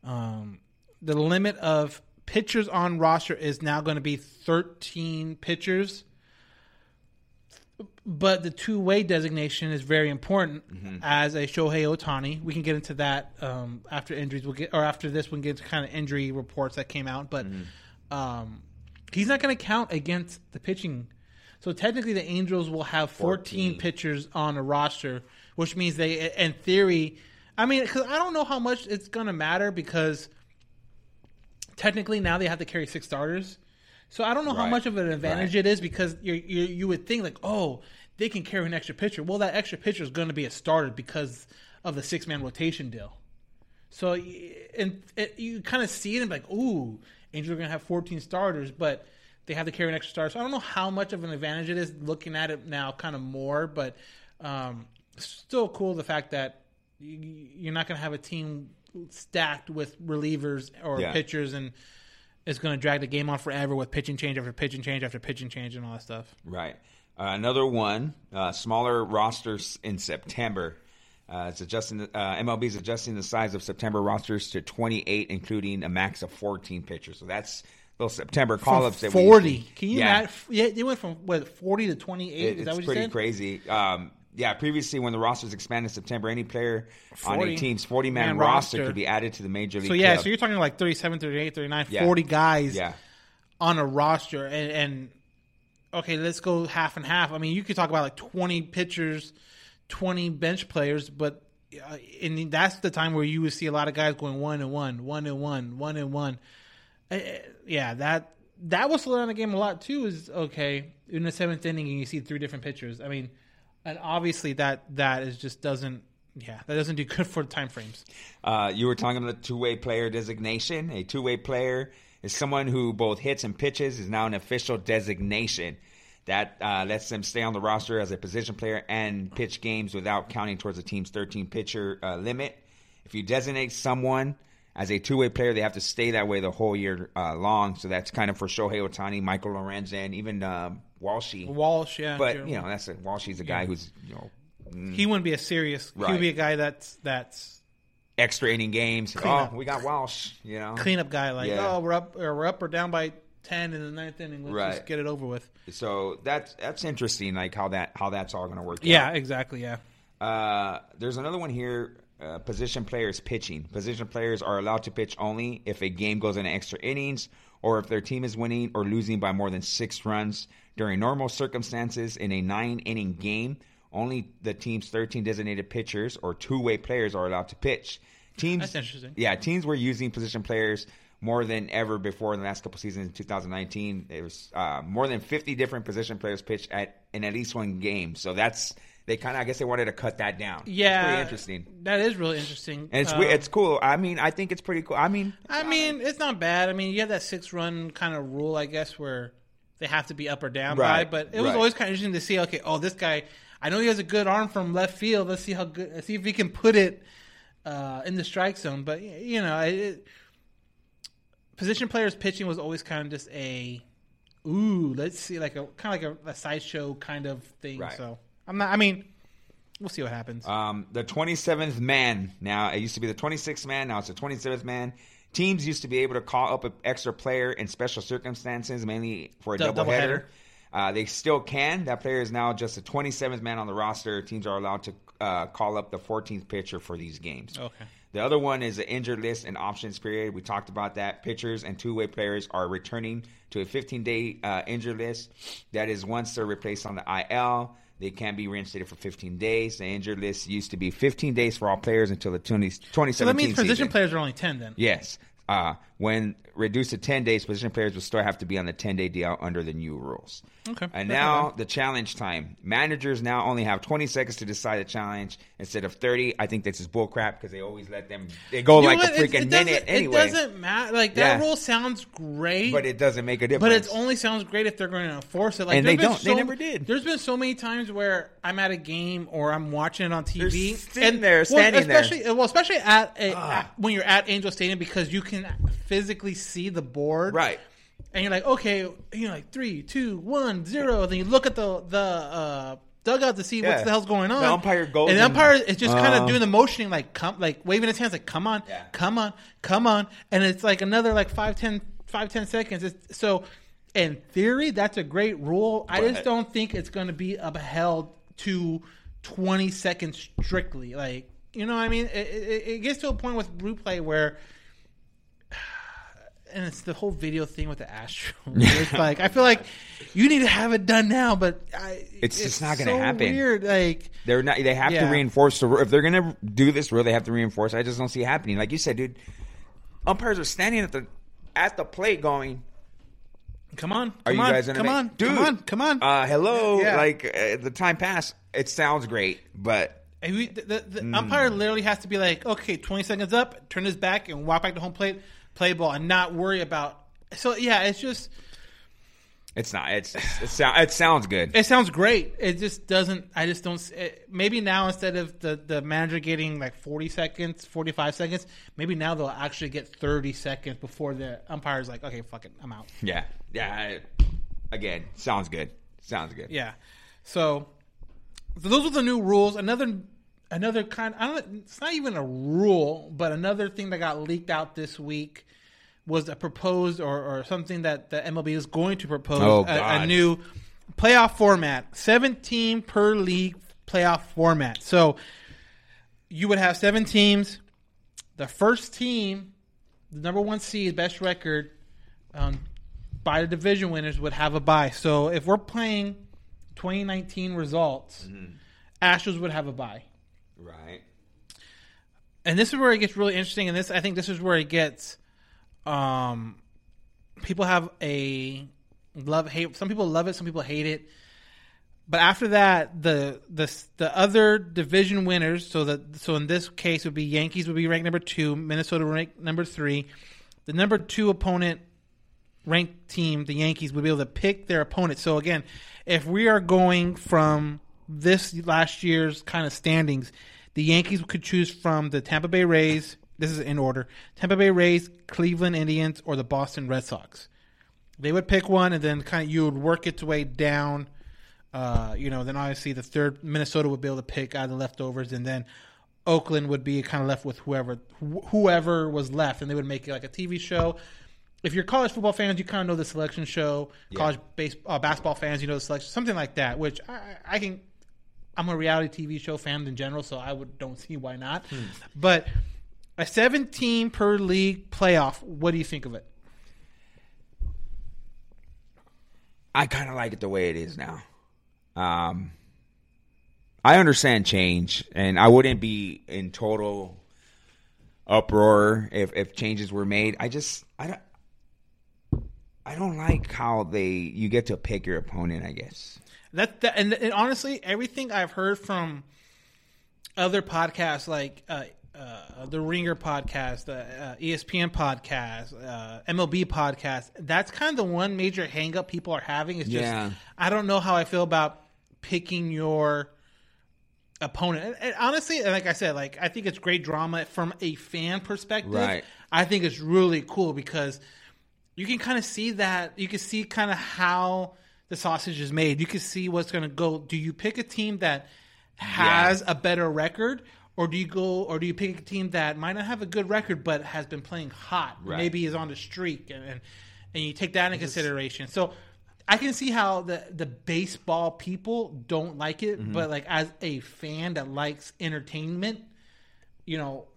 Um, the limit of pitchers on roster is now going to be 13 pitchers. but the two way designation is very important Mm-hmm. as a Shohei Ohtani. We can get into that um, after injuries. We'll get or after this. We can get into kind of injury reports that came out, but Mm-hmm. um, he's not going to count against the pitching. So technically, the Angels will have 14, 14. pitchers on a roster, which means they, in theory, I mean, because I don't know how much it's going to matter because technically now they have to carry six starters. So I don't know how much of an advantage Right. it is because you you you would think like, oh, they can carry an extra pitcher. Well, that extra pitcher is going to be a starter because of the six man rotation deal. So and it, you kind of see it and be like, ooh, Angels are going to have 14 starters, but they have to carry an extra starter. So I don't know how much of an advantage it is looking at it now, kind of more, but um, still cool the fact that you're not going to have a team stacked with relievers or Yeah. pitchers and it's going to drag the game on forever with pitching change after pitching change after pitching change and all that stuff. Right. Uh, another one, uh, smaller rosters in September. Uh, it's adjusting. Uh, MLB is adjusting the size of September rosters to 28, including a max of 14 pitchers. So that's those September that we used 40. Can you yeah, imagine? Yeah, they went from what 40 to 28. It- is that it's what you pretty said? crazy. Um, yeah, previously when the rosters expanded in September, any player on 40 a team's 40-man man roster, roster. could be added to the major league. So yeah, club. so you're talking like 37, 38, 39, Yeah. 40 guys yeah, on a roster, and, and okay, let's go half and half. I mean, you could talk about like 20 pitchers, 20 bench players, but uh, and that's the time where you would see a lot of guys going one and one, one and one, one and one. Uh, yeah, that that will slow down the game a lot too. Is okay in the seventh inning and you see three different pitchers. I mean, and obviously that that is just doesn't. Yeah, that doesn't do good for time frames. Uh, you were talking about two-way player designation. A two-way player is someone who both hits and pitches. Is now an official designation that uh, lets them stay on the roster as a position player and pitch games without counting towards the team's 13 pitcher uh, limit. If you designate someone as a two-way player, they have to stay that way the whole year uh, long. So that's kind of for Shohei Ohtani, Michael Lorenzen, even um Walshy. Walsh, yeah, But Joe. you know, that's a, Walshy's a guy who's you know he wouldn't be a serious. He Right. would be a guy that's that's extra inning games. Clean oh, up. we got Walsh. You know, cleanup guy. Like, Yeah. oh, we're up or we're up or down by ten in the ninth inning. Let's Right. just get it over with. So that's that's interesting, like how that how that's all going to work. Yeah, exactly. Yeah. Uh, there's another one here. Uh, position players pitching. Position players are allowed to pitch only if a game goes into extra innings or if their team is winning or losing by more than six runs during normal circumstances in a nine inning game. Only the team's 13 designated pitchers or two way players are allowed to pitch. Teams, That's interesting. Yeah, teams were using position players more than ever before in the last couple seasons. In 2019, there was uh, more than 50 different position players pitched at in at least one game. So that's they kind of I guess they wanted to cut that down. Yeah, it's pretty interesting. That is really interesting. And it's we it's cool. I mean, I think it's pretty cool. I mean, I mean, it's not bad. I mean, you have that six run kind of rule, I guess, where they have to be up or down Right, by. But it was right. always kind of interesting to see. Okay, oh, this guy, I know he has a good arm from left field. Let's see how good. Let's see if he can put it uh, in the strike zone. But you know, it, position players pitching was always kind of just a ooh, let's see, like a kind of like a, a sideshow kind of thing. Right. So I'm not. I mean, we'll see what happens. Um, the 27th man. Now, it used to be the 26th man. Now it's the 27th man. Teams used to be able to call up an extra player in special circumstances, mainly for a Dou- doubleheader. doubleheader. Uh, they still can. That player is now just the 27th man on the roster. Teams are allowed to uh, call up the 14th pitcher for these games. Okay. The other one is the injured list and options period. We talked about that. Pitchers and two way players are returning to a 15 day uh, injured list. That is once they're replaced on the IL. They can be reinstated for 15 days. The injured list used to be 15 days for all players until the 20, 2017 so that means position season. players are only ten then. Yes. Uh, when reduced to 10 days, position players will still have to be on the 10 day DL under the new rules. Okay. And now the challenge time. Managers now only have 20 seconds to decide a challenge instead of 30. I think this is bullcrap because they always let them, they go You like a freaking minute anyway. It doesn't matter. Like that Yeah. rule sounds great, but it doesn't make a difference. But it only sounds great if they're going to enforce it. Like, And they don't. They never did. There's been so many times where I'm at a game or I'm watching it on TV, sitting there, standing well, there. Well, especially at, a, at- when you're at Angel Stadium because you can physically see the board, Right. And you're like, okay, you know, like three, two, one, zero. Then you look at the the uh, dugout to see Yeah. what the hell's going on. The umpire goes and the umpire is just kind of doing the motioning, like come, like waving his hands, like come on, Yeah. come on, come on, and it's like another like five, ten, five, ten seconds. It's, so in theory, that's a great rule. I just don't think it's going to be upheld to 20 seconds strictly. Like, you know what I mean? It, it, it gets to a point with replay where. And it's the whole video thing with the Astro. It's like I feel like you need to have it done now, but I, It's just not gonna so happen. Weird, like They're not. They have Yeah. to reinforce the. If they're gonna do this rule, they have to reinforce. I just don't see it happening. Like you said, dude, umpires are standing at the at the plate, going, Come on, "Are come you on, guys come on, dude? come on, come on. Uh, hello, Yeah. like uh, the time passed. It sounds great, but we, the the, the Mm. umpire literally has to be like, okay, 20 seconds up, turn his back, and walk back to home plate, play ball, and not worry about. So yeah, it's just it's not. It's it, sound, it sounds good. it sounds great. It just doesn't. I just don't. It, maybe now instead of the the manager getting like 40 seconds, 45 seconds, maybe now they'll actually get 30 seconds before the umpire's like, okay, fuck it, I'm out. yeah, yeah. I- again, sounds good. Sounds good. Yeah. So, so those are the new rules. Another another kind I don't it's not even a rule, but another thing that got leaked out this week was a proposed or, or something that the MLB is going to propose Oh, a, a new playoff format. 17 per league playoff format. So you would have seven teams. The first team, the number one seed, best record, um, by the division winners would have a bye. So if we're playing 2019 results, Astros would have a bye. Right. And this is where it gets really interesting. And this, I think, this is where it gets. Um, people have a love hate. Some people love it. Some people hate it. But after that, the the the other division winners. So that so in this case would be Yankees would be ranked number two, Minnesota ranked number three. The number two opponent ranked team, the Yankees, would be able to pick their opponent. So again, if we are going from this last year's kind of standings, the Yankees could choose from the Tampa Bay Rays. This is in order: Tampa Bay Rays, Cleveland Indians, or the Boston Red Sox. They would pick one, and then kind of you would work its way down. Uh, you know, then obviously the third Minnesota would be able to pick out of the leftovers, and then Oakland would be kind of left with whoever wh- whoever was left, and they would make it like a TV show. If you're college football fans, you kind of know the selection show. College base, uh, basketball fans, you know the selection, something like that. Which I, I can. I'm a reality TV show fan in general, so I would don't see why not. But a 17 per league playoff. What do you think of it? I kind of like it the way it is now. Um, I understand change, and I wouldn't be in total uproar if if changes were made. I just I don't I don't like how they you get to pick your opponent. I guess That, that and, and honestly, everything I've heard from other podcasts like uh, uh, the Ringer podcast, the uh, ESPN podcast, uh, MLB podcast, that's kind of the one major hangup people are having. Is just Yeah. I don't know how I feel about picking your opponent. And, and honestly, like I said, like I think it's great drama from a fan perspective. Right. I think it's really cool because you can kind of see that you can see kind of how the sausage is made. You can see what's going to go. Do you pick a team that has a better record, or do you go, or do you pick a team that might not have a good record but has been playing hot, Right. maybe is on the streak, and and, and you take that into consideration. So. I can see how the, the baseball people don't like it, Mm-hmm. but like as a fan that likes entertainment, you know,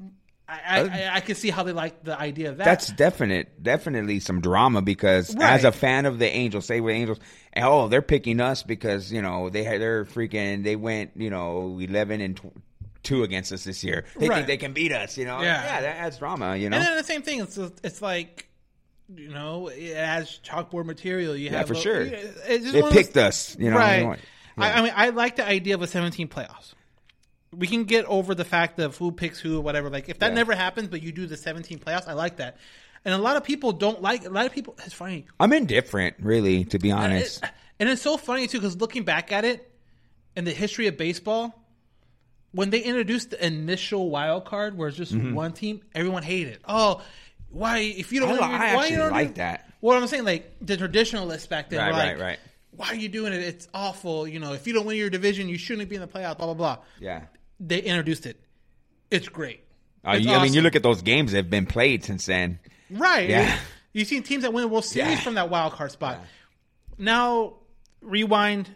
I, I, I, I can see how they like the idea of that. That's definite, definitely some drama because Right. as a fan of the Angels, say with Angels, oh, they're picking us because you know they had they're freaking they went you know eleven and. Tw- Two against us this year. They Right. think they can beat us, you know. Yeah. yeah, that adds drama, you know. And then the same thing. It's it's like you know, it has chalkboard material. You Yeah, have for a- sure. It's just They one those- picked us, you know, Right. anyway. I, Yeah. I mean, I like the idea of a 17 playoffs. We can get over the fact of who picks who whatever. Like if that Yeah. never happens, but you do the 17 playoffs, I like that. And a lot of people don't like. A lot of people. It's funny. I'm indifferent, really, to be honest. It- and it's so funny too because looking back at it in the history of baseball, when they introduced the initial wild card, where it's just one team, everyone hated it. Oh, why? If you don't, Mm-hmm. I li- I why actually you don't like do- that. What I'm saying, like the traditionalists back then, Right, like, right, right. Why are you doing it? It's awful. You know, if you don't win your division, you shouldn't be in the playoffs. Blah blah blah. yeah. They introduced it. It's great. Uh, It's you- I mean, you look at those games that have been played since then. Right. Yeah. You've seen teams that win the World Series Yeah. from that wild card spot. now rewind.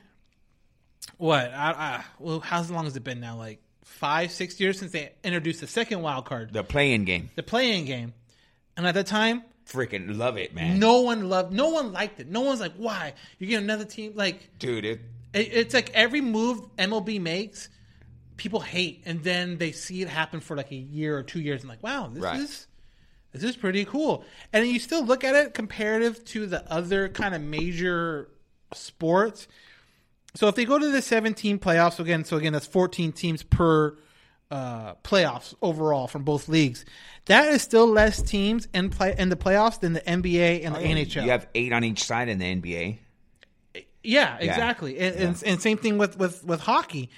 What? I, I, well, how long has it been now? Like five, six years since they introduced the second wild card, The play-in game. the play-in game, and at that time, Freaking love it, man. no one loved, no one liked it. No one's like, why you get another team? Like Dude, it, it, it's like every move MLB makes, people hate, and then they see it happen for like a year or two years, and like, wow, this Right. is this is pretty cool. And you still look at it comparative to the other kind of major sports. So if they go to the 17 playoffs again, so again that's 14 teams per uh, playoffs overall from both leagues. That is still less teams in play in the playoffs than the NBA and the NHL. You have eight on each side in the NBA. Yeah, exactly. And, and and same thing with with with hockey.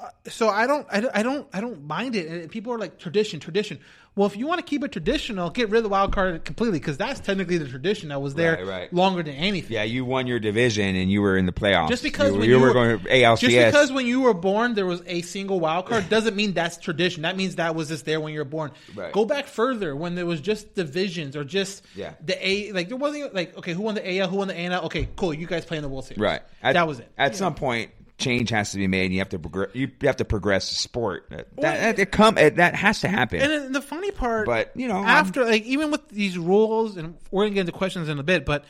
Uh, so I don't, I don't, I don't, I don't mind it. And people are like tradition, tradition. Well, if you want to keep it traditional, get rid of the wild card completely because that's technically the tradition that was there Right, right. longer than anything. Yeah, you won your division and you were in the playoffs. Just because you, when you you were were- going ALCS. Just because when you were born there was a single wild card doesn't mean that's tradition. That means that was just there when you were born. Right. Go back further when there was just divisions or just Yeah. the A. Like there wasn't like okay, who won the AL, who won the ANL? Okay, cool. You guys play in the World Series. right, At- that was it. At You some point, change has to be made. And you have to progress. You have to progress the sport. That Well, that, it come it, that has to happen. And the funny part, But, you know, I'm- after like even with these rules, and we're gonna get into questions in a bit, but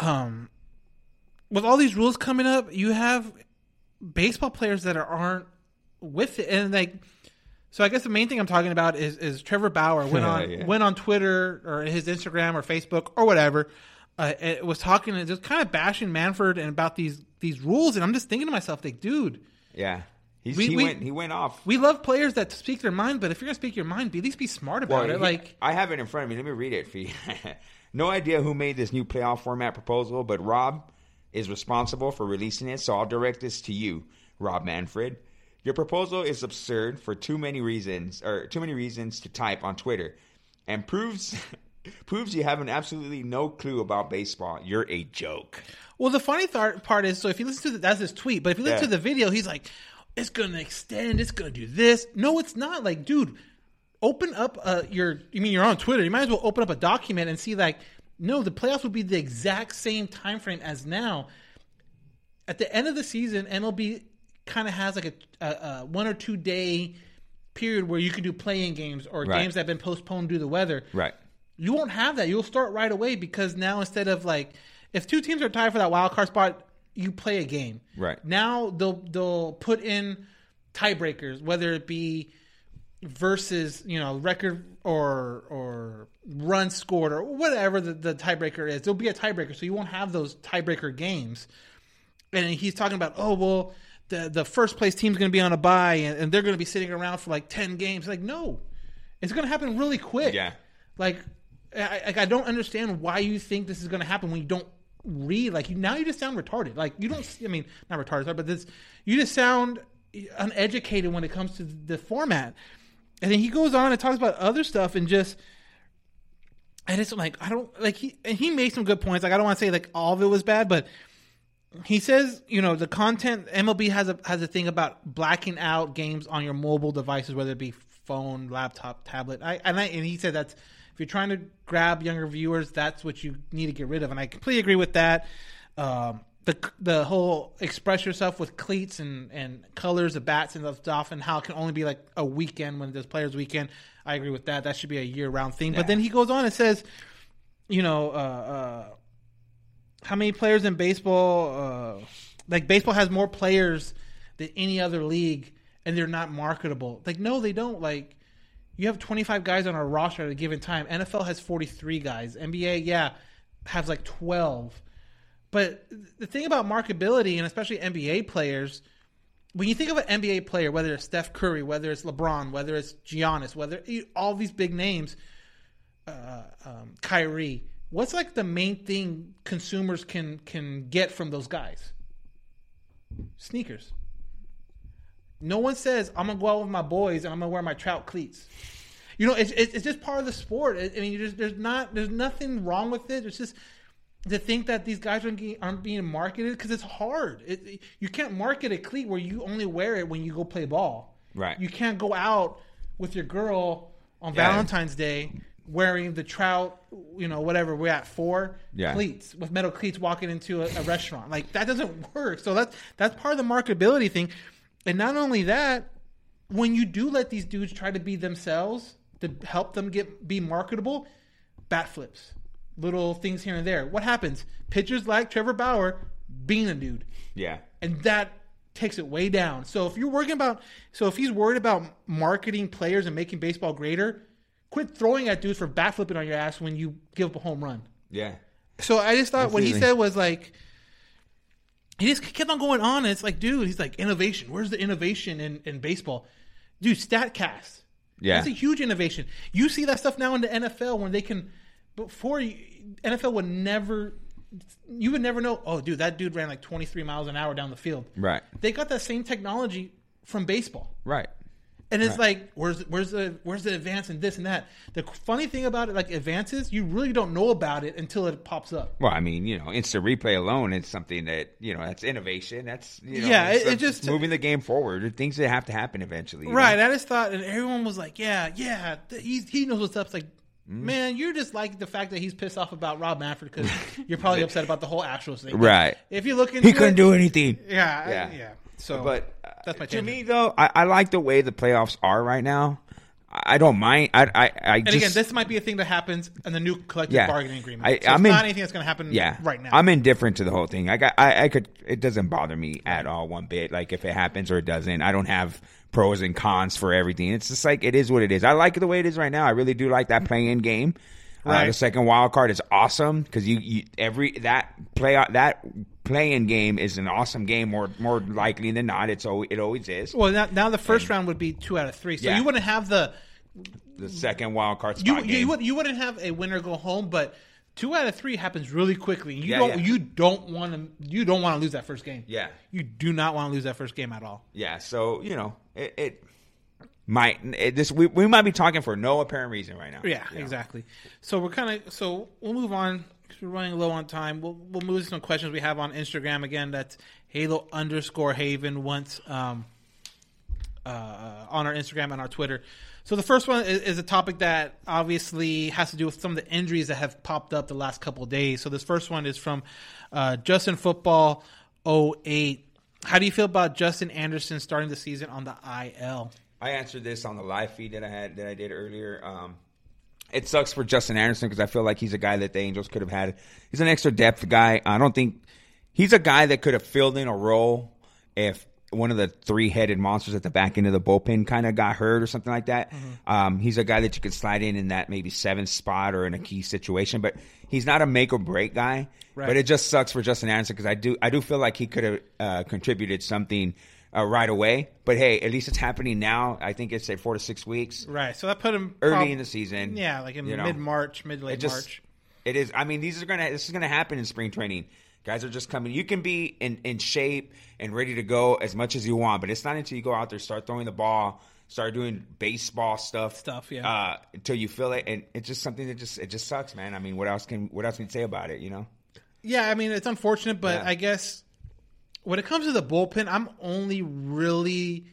um, with all these rules coming up, you have baseball players that are, aren't with it, and like. So I guess the main thing I'm talking about is is Trevor Bauer went on Yeah. went on Twitter or his Instagram or Facebook or whatever, uh, it was talking and just kind of bashing Manfred and about these these rules, and I'm just thinking to myself, like, dude, yeah, He's, We- he we- went he went off. we love players that speak their mind, but if you're gonna speak your mind, be at least be smart about Well, it. he- Like, I have it in front of me. Let me read it for you. no idea who made this new playoff format proposal, but Rob is responsible for releasing it. So I'll direct this to you, Rob Manfred. Your proposal is absurd for too many reasons, or too many reasons to type on Twitter, and proves proves you have an absolutely no clue about baseball. You're a joke. Well, the funny th- part is, so if you listen to the, that's his tweet, but if you listen Yeah. to the video, he's like, "It's gonna extend. It's gonna do this." No, it's not. Like, dude, open up uh, your. You mean you're on Twitter? You might as well open up a document and see like, no, the playoffs would be the exact same time frame as now. At the end of the season, MLB kind of has like a, a, a one or two day period where you can do play-in games or Right. games that have been postponed due to the weather. Right. You won't have that. You'll start right away because now instead of like if two teams are tied for that wild card spot, you play a game. Right. Now they'll they'll put in tiebreakers, whether it be versus you know record or or run scored or whatever the, the tiebreaker is. There'll be a tiebreaker, so you won't have those tiebreaker games. And he's talking about oh well the the first place team's going to be on a bye and, and they're going to be sitting around for like ten games. Like no, it's going to happen really quick. Yeah. Like, I, I don't understand why you think this is going to happen when you don't read. Like, you now you just sound retarded. Like, you don't. I mean, not retarded, but this you just sound uneducated when it comes to the format. And then he goes on and talks about other stuff and just. And it's like I don't like he and he made some good points. Like I don't want to say like all of it was bad, but he says you know the content MLB has a has a thing about blacking out games on your mobile devices, whether it be phone, laptop, tablet. I and I and he said that's if you're trying to grab younger viewers, that's what you need to get rid of. And I completely agree with that. Um, the the whole express yourself with cleats and and colors of bats and stuff, and how it can only be like a weekend when there's players weekend. I agree with that. That should be a year round thing. But then he goes on and says, you know. Uh, uh, how many players in baseball? Uh, like baseball has more players than any other league, and they're not marketable. Like no, they don't. Like you have 25 guys on a roster at a given time. NFL has 43 guys. NBA, yeah, has like 12. But the thing about marketability, and especially NBA players, when you think of an NBA player, whether it's Steph Curry, whether it's LeBron, whether it's Giannis, whether all these big names, uh, um, Kyrie. What's like the main thing consumers can can get from those guys? Sneakers. No one says I'm gonna go out with my boys and I'm gonna wear my Trout cleats. You know, it's it's, it's just part of the sport. I mean, you just, there's not there's nothing wrong with it. It's just to think that these guys aren't, getting, aren't being marketed because it's hard. It, it- you can't market a cleat where you only wear it when you go play ball. Right. You can't go out with your girl on Yeah. Valentine's Day wearing the Trout, you know, whatever we're at four Yeah. cleats with metal cleats walking into a, a restaurant. Like that doesn't work. So that's that's part of the marketability thing. And not only that, when you do let these dudes try to be themselves to help them get be marketable, bat flips, little things here and there. What happens? Pitchers like Trevor Bauer being a dude Yeah. and that takes it way down. So if you're working about, so if he's worried about marketing players and making baseball greater, quit throwing at dudes for bat flipping on your ass when you give up a home run. Yeah. So I just thought what he said was like, he just kept on going on. And it's like, dude, he's like innovation. Where's the innovation in, in baseball, dude? Statcast. Yeah. That's a huge innovation. You see that stuff now in the NFL when they can. Before you- NFL would never, you would never know. Oh, dude, that dude ran like 23 miles an hour down the field. Right. They got that same technology from baseball, Right. And it's like, where's where's the where's the advance in this and that? The funny thing about it, like advances, you really don't know about it until it pops up. Well, I mean, you know, instant replay alone is something that you know that's innovation. That's you know, Yeah, it's- it- it just- moving the game forward. Things that have to happen eventually. you know? Right. I just thought, and everyone was like, "Yeah, yeah, he he knows what's up." It's like, Mm. man, you're just like the fact that he's pissed off about Rob Manfred because you're probably upset about the whole Astros thing. Right. If you look into He couldn't it, do anything. Yeah, Yeah. yeah. So, but that's my to tangent. me though, I, I like the way the playoffs are right now. I don't mind. I I, I And just, again, this might be a thing that happens in the new collective Yeah. bargaining agreement. I- so I'm it's in- not anything that's going to happen yeah right now. I'm indifferent to the whole thing. I got I, I could it doesn't bother me at all one bit. Like if it happens or it doesn't, I don't have pros and cons for everything. It's just like it is what it is. I like the way it is right now. I really do like that play-in game. Uh, the second wild card is awesome because you, you every that play that play-in game is an awesome game. More more likely than not, it's al- it always is. well, now, now the first round would be two out of three, so Yeah. you wouldn't have the The second wild card you spot you, would, you wouldn't have a winner go home, but two out of three happens really quickly. You Yeah, don't yeah. you don't want to you don't want to lose that first game. Yeah. you do not want to lose that first game at all. Yeah, so you know it, it might this we, we might be talking for no apparent reason right now. Yeah, You know? exactly. So we're kind of so we'll move on we're running low on time. We'll we'll move to some questions we have on Instagram again. That's Halo underscore Haven once um, uh, on our Instagram and our Twitter. So the first one is, is a topic that obviously has to do with some of the injuries that have popped up the last couple of days. So this first one is from uh, Justin Football 08. How do you feel about Justin Anderson starting the season on the IL? I answered this on the live feed that I had that I did earlier. Um, it sucks for Justin Anderson because I feel like he's a guy that the Angels could have had. He's an extra depth guy. I don't think he's a guy that could have filled in a role if one of the three headed monsters at the back end of the bullpen kind of got hurt or something like that. Um, he's a guy that you could slide in in that maybe seventh spot or in a key situation, but he's not a make or break guy. Right. But it just sucks for Justin Anderson because I do I do feel like he could have uh, contributed something uh, right away. But hey, at least it's happening now. I think it's at four to six weeks Right. So that put him early prob- in the season. Yeah, like in you know. mid March, mid late March. it is. I mean, these are gonna. This is gonna happen in spring training. Guys are just coming. You can be in, in shape and ready to go as much as you want, but it's not until you go out there, start throwing the ball, start doing baseball stuff, Stuff, yeah. uh, until you feel it, and it's just something that just it just sucks, man. I mean, what else can what else can you say about it? You know? Yeah, I mean it's unfortunate, but Yeah. I guess when it comes to the bullpen, I'm only really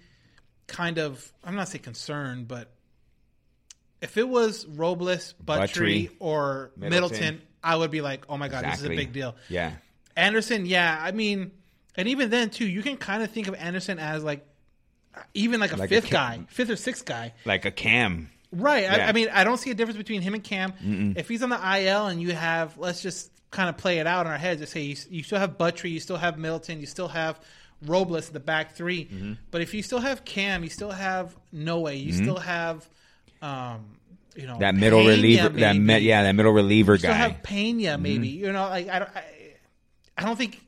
kind of I'm not say concerned, but if it was Robles, Buttrey, Buttrey, or Middleton, Middleton. I would be like, oh my god, this is a big deal. Yeah. Anderson, yeah, I mean, and even then too, you can kind of think of Anderson as like even like a Like a fifth ca- guy, fifth or sixth guy. Like a cam. Right. Yeah. I mean, I don't see a difference between him and Cam. If he's on the IL and you have, let's just kind of play it out in our heads and say you, you still have Buttrey, you still have Middleton, you still have Robles in the back 3 Mm-hmm. But if you still have Cam, you still have Noe, you still have, um, you know, Mm-hmm. That middle Pena, reliever. That maybe. me, yeah, that middle reliever You guy. Mm-hmm. have Pena, maybe. You know, like I don't, I, I don't think.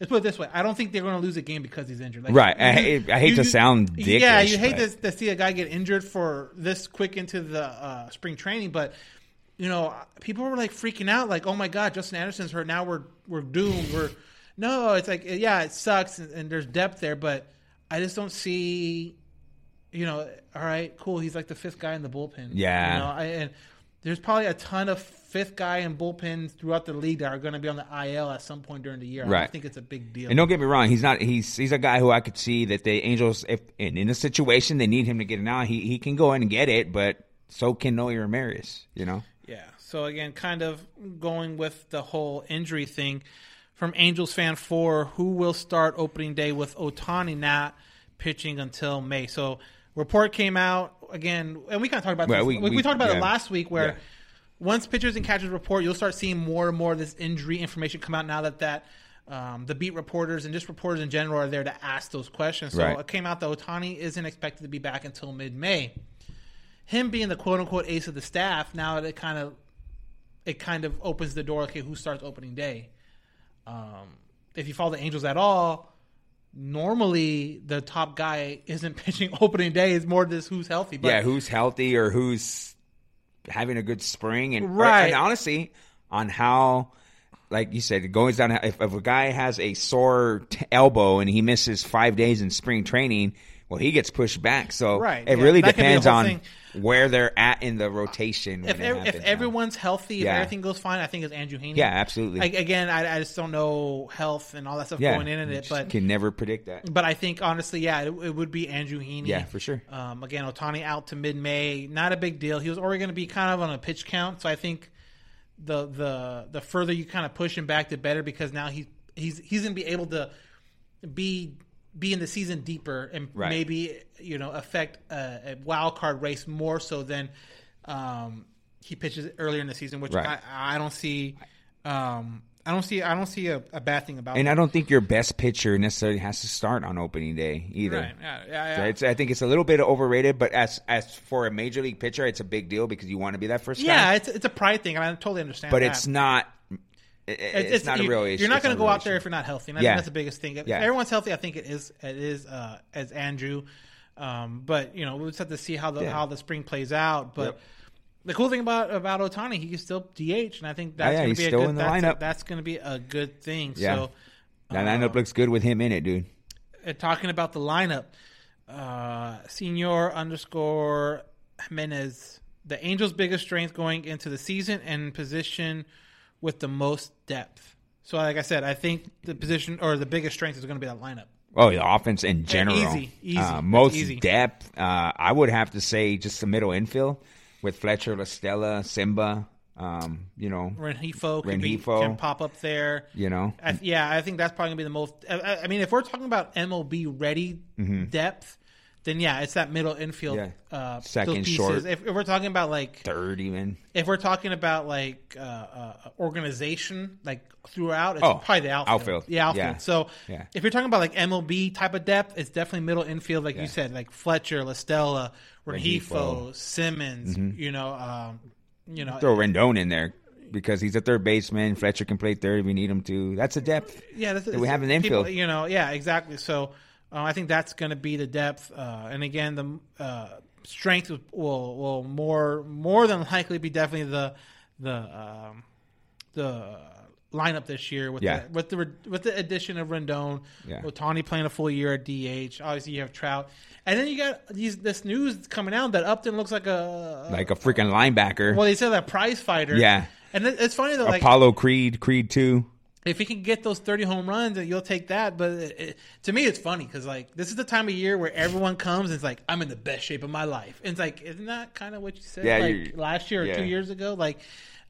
Let's put it this way: I don't think they're going to lose a game because he's injured. Like, Right. I hate- I hate to sound Yeah, you hate to, to see a guy get injured for this quick into the uh, spring training, but you know, people were like freaking out, like, "Oh my God, Justin Anderson's hurt. Now we're we're doomed." We're no, it's like, yeah, it sucks, and, and there's depth there, but I just don't see. You know, all right, cool. He's like the fifth guy in the bullpen. Yeah. you know, I, and there's probably a ton of fifth guy in bullpens throughout the league that are going to be on the IL at some point during the year. I Right. don't think it's a big deal. And don't get me wrong, he's not. He's he's a guy who I could see that the Angels, if in, in a situation they need him to get it now, he he can go in and get it. But so can Noe Ramirez. You know. So again, kind of going with the whole injury thing from Angels fan four, who will start opening day with Ohtani not pitching until May. So report came out again, and we kind of talked about Well, this. we- We, we talked about yeah. it last week, where Yeah. once pitchers and catchers report, you'll start seeing more and more of this injury information come out. Now that that um, the beat reporters and just reporters in general are there to ask those questions. So Right. it came out that Ohtani isn't expected to be back until mid May. Him being the quote unquote ace of the staff, now it kind of it kind of opens the door. Okay, who starts opening day? Um, if you follow the Angels at all, normally the top guy isn't pitching opening day. It's more just who's healthy. But yeah, who's healthy or who's having a good spring, and Right. And honestly, on how, like you said, it goes down. If, if a guy has a sore t- elbow and he misses five days in spring training, well, he gets pushed back. So Right, it yeah, really that could be the depends on thing. where they're at in the rotation. If, ev- if everyone's healthy, if everything goes fine, I think it's Andrew Heaney. Yeah, absolutely. I, again, I, I just don't know health and all that stuff yeah, going in it, but can never predict that. But I think honestly, yeah, it, it would be Andrew Heaney. Yeah, for sure. Um, again, Ohtani out to mid May, not a big deal. He was already going to be kind of on a pitch count, so I think the the the further you kind of push him back, the better because now he he's he's going to be able to be be in the season deeper and Right. maybe you know affect a, a wild card race more so than um, he pitches earlier in the season, which Right. I, I don't see. Um, I don't see. I don't see a, a bad thing about. And. I don't think your best pitcher necessarily has to start on opening day either. Right. Yeah, yeah, So yeah. it's, I think it's a little bit overrated, but as as for a major league pitcher, it's a big deal because you want to be that first Yeah, guy. it's it's a pride thing, and I totally understand. but that. it's not. It- It's, not a real issue. You're not going to go out there if you're not healthy. And I Yeah. think that's the biggest thing. If Yeah. everyone's healthy, I think it is. It is uh, as Andrew. Um, but you know, we'll just have to see how the Yeah. how the spring plays out. But Yep. the cool thing about about Ohtani, he can still DH, and I think that's yeah, going to be a good. that's, lineup. that's going to be a good thing. Yeah. So, That lineup looks good with him in it, dude. uh, talking about the lineup, uh, Senor underscore Jimenez, the Angels' biggest strength going into the season and position with the most depth. So, like I said, I think the position or the biggest strength is going to be that lineup. Oh, the offense in general. easy, easy. Uh, most easy. depth. Uh, I would have to say just the middle infield with Fletcher, La Stella, Simba. Um, you know, Rengifo can, be, can pop up there. you know, I, yeah, I think that's probably going to be the most. I- I, I mean, if we're talking about MLB ready depth, then yeah, it's that middle infield. Mm-hmm. Yeah. Uh, Second pieces. short. If, if we're talking about like third even. if we're talking about like uh, uh, organization, like throughout, it's Oh, probably the outfield. outfield. Yeah, outfield. Yeah. So Yeah. if you're talking about like MLB type of depth, it's definitely middle infield, like Yeah. you said, like Fletcher, La Stella, Rengifo, Rengifo. Simmons. You know, um, you know, Throw Rendon in there because he's a third baseman. Fletcher can play third if we need him to. That's a depth. yeah, that's, that we have an the people- infield. You know, yeah, exactly. So uh, I think that's going to be the depth, uh, and again, the uh, strength will will more more than likely be definitely the the um, the lineup this year with Yeah. the, with the with the addition of Rendon, Yeah. Ohtani playing a full year at DH. Obviously, you have Trout, and then you got these this news coming out that Upton looks like a Like a freaking linebacker. well, they said that prize fighter. Yeah. and it, it's funny though, like Apollo Creed, Creed two. If he can get those 30 home runs, you'll take that. But it, it- to me, it's funny because like this is the time of year where everyone comes and it's like I'm in the best shape of my life. And it's like, isn't that kind of what you said Yeah, like last year or yeah. two years ago? Like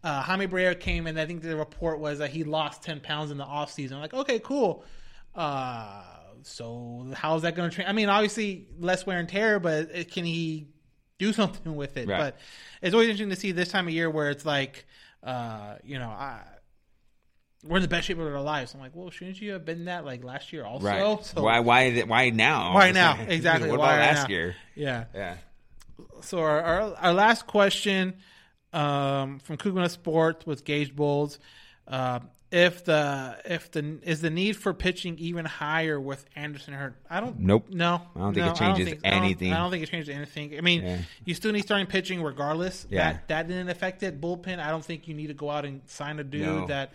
uh, Jaime Barria came and I think the report was that he lost 10 pounds in the off season. Like, okay, cool. Uh, so how's that going to train? I mean, obviously less wear and tear, but can he do something with it? Right. But it's always interesting to see this time of year where it's like, uh, you know, I we're in the best shape of our lives. I'm like, well, shouldn't you have been that like last year also? Right. So, why? Why? Why now? Why now? Exactly. what Why about last now? year? Yeah. Yeah. So our, our our last question um, from Kugana Sports with Gage Bulls. Uh, if the if the is the need for pitching even higher with Anderson hurt? I don't. Nope. No, I don't think no, it changes think- I don't- anything. I don't, think it changes anything. I mean, Yeah. you still need starting pitching regardless. Yeah. That that didn't affect it. Bullpen. I don't think you need to go out and sign a dude No. that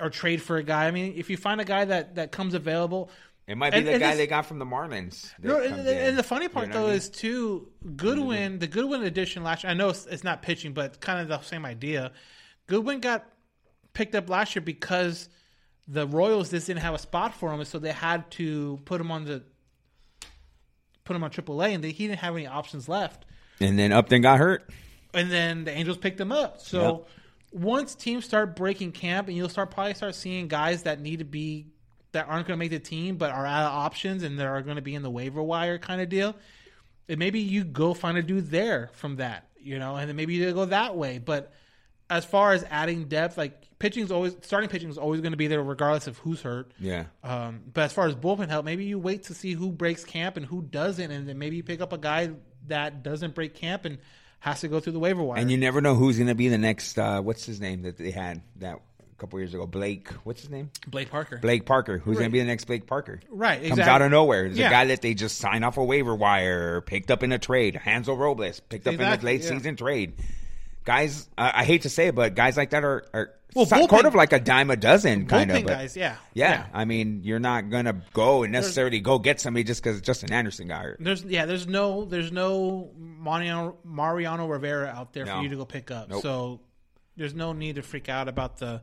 or trade for a guy. I mean, if you find a guy that that comes available, It might be And- the and guy this- they got from the Marlins. no, and, and- the funny part You know though I mean? is too Goodwin. The Goodwin edition last year. I know it's, it's not pitching, but kind of the same idea. Goodwin got picked up last year because the Royals just didn't have a spot for him, so they had to put him on the put him on AAA, and they, he didn't have any options left. And then Upton got hurt. and then the Angels picked him up. So once teams start breaking camp, and you'll start probably start seeing guys that need to be that aren't going to make the team, but are out of options, and that are going to be in the waiver wire kind of deal. And maybe you go find a dude there from that, you know, and then maybe you go that way. But as far as adding depth, like pitching is always starting pitching is always going to be there regardless of who's hurt. Yeah. Um, but as far as bullpen help, maybe you wait to see who breaks camp and who doesn't, and then maybe you pick up a guy that doesn't break camp and has to go through the waiver wire. And you never know who's going to be the next. Uh, what's his name that they had that a couple years ago? Blake. What's his name? Blake Parker. Blake Parker. Who's going to be the next Blake Parker? Right, Comes out of nowhere. There's Yeah. a guy that they just signed off a waiver wire, picked up in a trade. Hansel Robles picked up in Exactly, a late yeah. season trade. Guys, uh, I hate to say it, but guys like that are, are Well, bullpen- sort of like a dime a dozen kind of. but- guys, yeah. yeah, Yeah. I mean, you're not gonna go and necessarily go get somebody just because Justin Anderson got hurt. There's yeah, there's no there's no Mariano Mariano Rivera out there No. for you to go pick up. Nope. So there's no need to freak out about the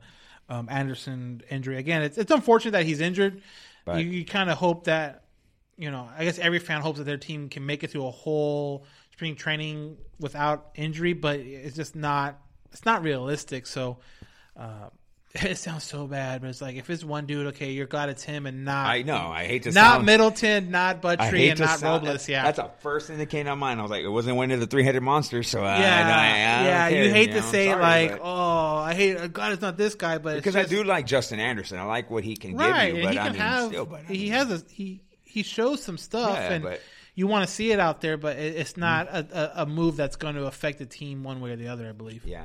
um, Anderson injury. Again, it's it's unfortunate that he's injured. But- you you kind of hope that you know, I guess every fan hopes that their team can make it through a whole spring training without injury, but it's just not it's not realistic. So uh, it sounds so bad, but it's like if it's one dude, okay, you're glad it's him and not I know. I hate to not sound, Middleton, not hate and not sound- Robles. that's- Yeah, that's the first thing that came to mind. I was like, it wasn't one of the three headed monsters. So yeah, I, I, I yeah. don't you care, hate know, to say sorry, like, but- oh, I hate. uh, God, it's not this guy, but it's because just- I do like Justin Anderson. I like what he can right, give you, but he I can mean, have. still, but I he mean, has a he. He shows some stuff, Yeah, and but- you want to see it out there, but it's not a, a, move that's going to affect the team one way or the other. I believe. Yeah.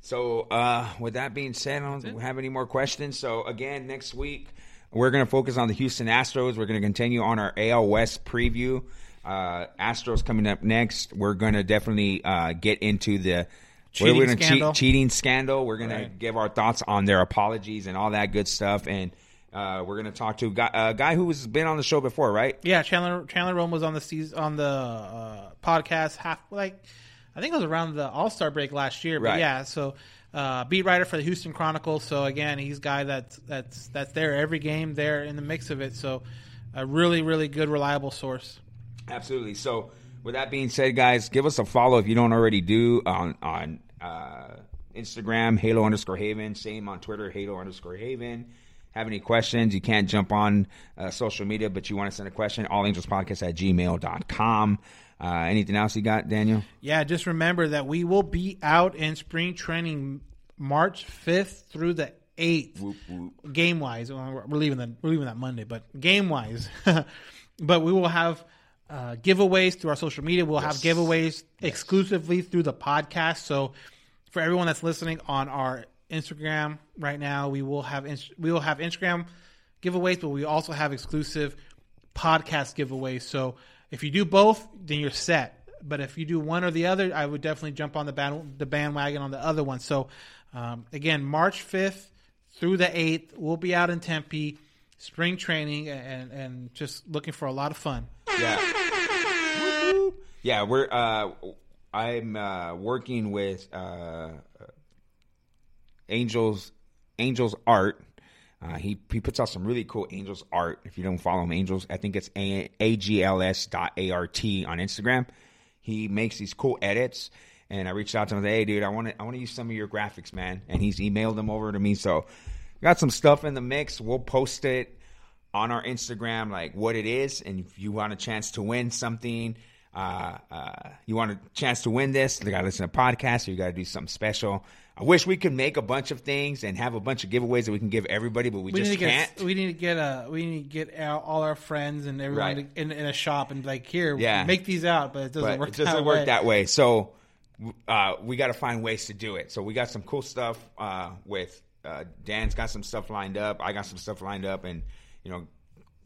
So, uh, with that being said, I don't have any more questions. So, again, next week we're going to focus on the Houston Astros. We're going to continue on our AL West preview. Uh, Astros coming up next. We're going to definitely uh, get into the Cheating we gonna cheat- scandal. cheating scandal. We're going to give our thoughts on their apologies and all that good stuff. And uh, we're going to talk to a guy, a guy who's been on the show before, right? Yeah, Chandler Chandler Rome was on the season on the uh, podcast half like I think it was around the All Star break last year. But Right. yeah, so uh, beat writer for the Houston Chronicle. So again, he's a guy that's that's that's there every game, there in the mix of it. So a really really good reliable source. Absolutely. So, with that being said, guys, give us a follow if you don't already do on on uh, Instagram, Halo underscore Haven. Same on Twitter, Halo underscore Haven. Have any questions? You can't jump on uh, social media, but you want to send a question, allangelspodcast at gmail.com. Uh, anything else you got, Daniel? Yeah, just remember that we will be out in spring training March fifth through the eighth. Game wise, we're leaving that we're leaving that Monday, but game wise, but we will have uh, giveaways through our social media. We'll have giveaways exclusively through the podcast. So for everyone that's listening on our Instagram right now, we will have we will have Instagram giveaways, but we also have exclusive podcast giveaways. So if you do both, then you're set. But if you do one or the other, I would definitely jump on the band, the bandwagon on the other one. So um, again, March fifth through the eighth, we'll be out in Tempe, spring training, and and just looking for a lot of fun. Yeah. Yeah, we're. Uh, I'm uh, working with uh, Angels Angels Art. Uh, he he puts out some really cool Angels art. If you don't follow him, Angels, I think it's a dot art on Instagram. He makes these cool edits, and I reached out to him. Hey, dude, I want to I want to use some of your graphics, man. And he's emailed them over to me. So got some stuff in the mix. We'll post it on our Instagram, like what it is, and if you want a chance to win something, uh, uh, you want a chance to win this, you got to listen to a podcast, or you got to do something special. I wish we could make a bunch of things and have a bunch of giveaways that we can give everybody, but we, We just need to can't. get we need to get uh we need to get our, all our friends and everyone Right. in, in a shop and like here Yeah. make these out, but it doesn't but work. it doesn't that work way. that way. So uh, we got to find ways to do it. So we got some cool stuff uh, with uh, Dan's got some stuff lined up. I got some stuff lined up, and you know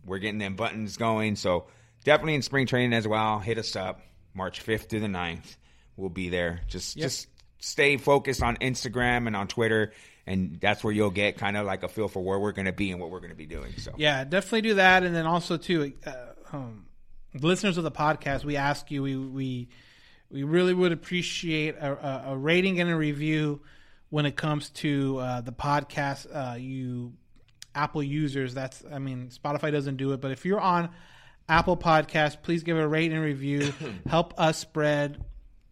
we're getting them buttons going. So definitely in spring training as well. Hit us up March fifth through the 9th. We'll be there. Just just stay focused on Instagram and on Twitter. And that's where you'll get kind of like a feel for where we're going to be and what we're going to be doing. So Yeah, definitely do that, and then also too, uh, um, listeners of the podcast, we ask you, we we we really would appreciate a, a, rating and a review when it comes to uh, the podcast. Uh, you Apple users, that's I mean, Spotify doesn't do it, but if you're on Apple Podcast, please give a rate and review. Help us spread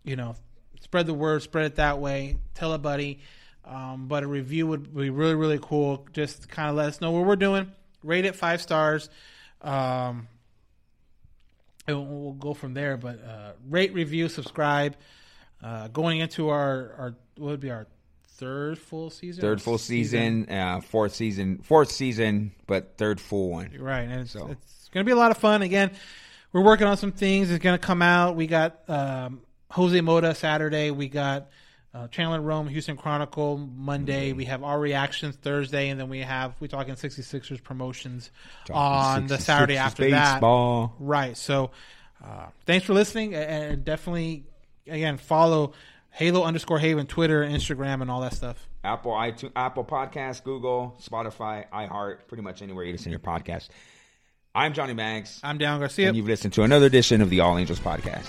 you know, spread the word, spread it that way, tell a buddy. Um, but a review would be really, really cool. Just kind of let us know what we're doing. Rate it five stars. Um, and we'll, go from there. But uh, rate, review, subscribe. Uh, going into our our what would be our third full season? Third full season, uh, fourth season, fourth season, but third full one. Right, and it's, So- it's going to be a lot of fun. Again, we're working on some things. It's going to come out. We got um, Jose Mota Saturday. We got uh, Chandler Rome, Houston Chronicle Monday. Mm-hmm. We have our reactions Thursday, and then we have we talking 66ers promotions Talking on the Saturday 66ers after that. Right. So, uh, thanks for listening, and definitely again follow Halo underscore Haven Twitter, Instagram, and all that stuff. Apple, iTunes, Apple Podcast, Google, Spotify, iHeart, pretty much anywhere you listen to your podcast. I'm Johnny Mags, I'm Dan Garcia. and you've listened to another edition of the All Angels Podcast.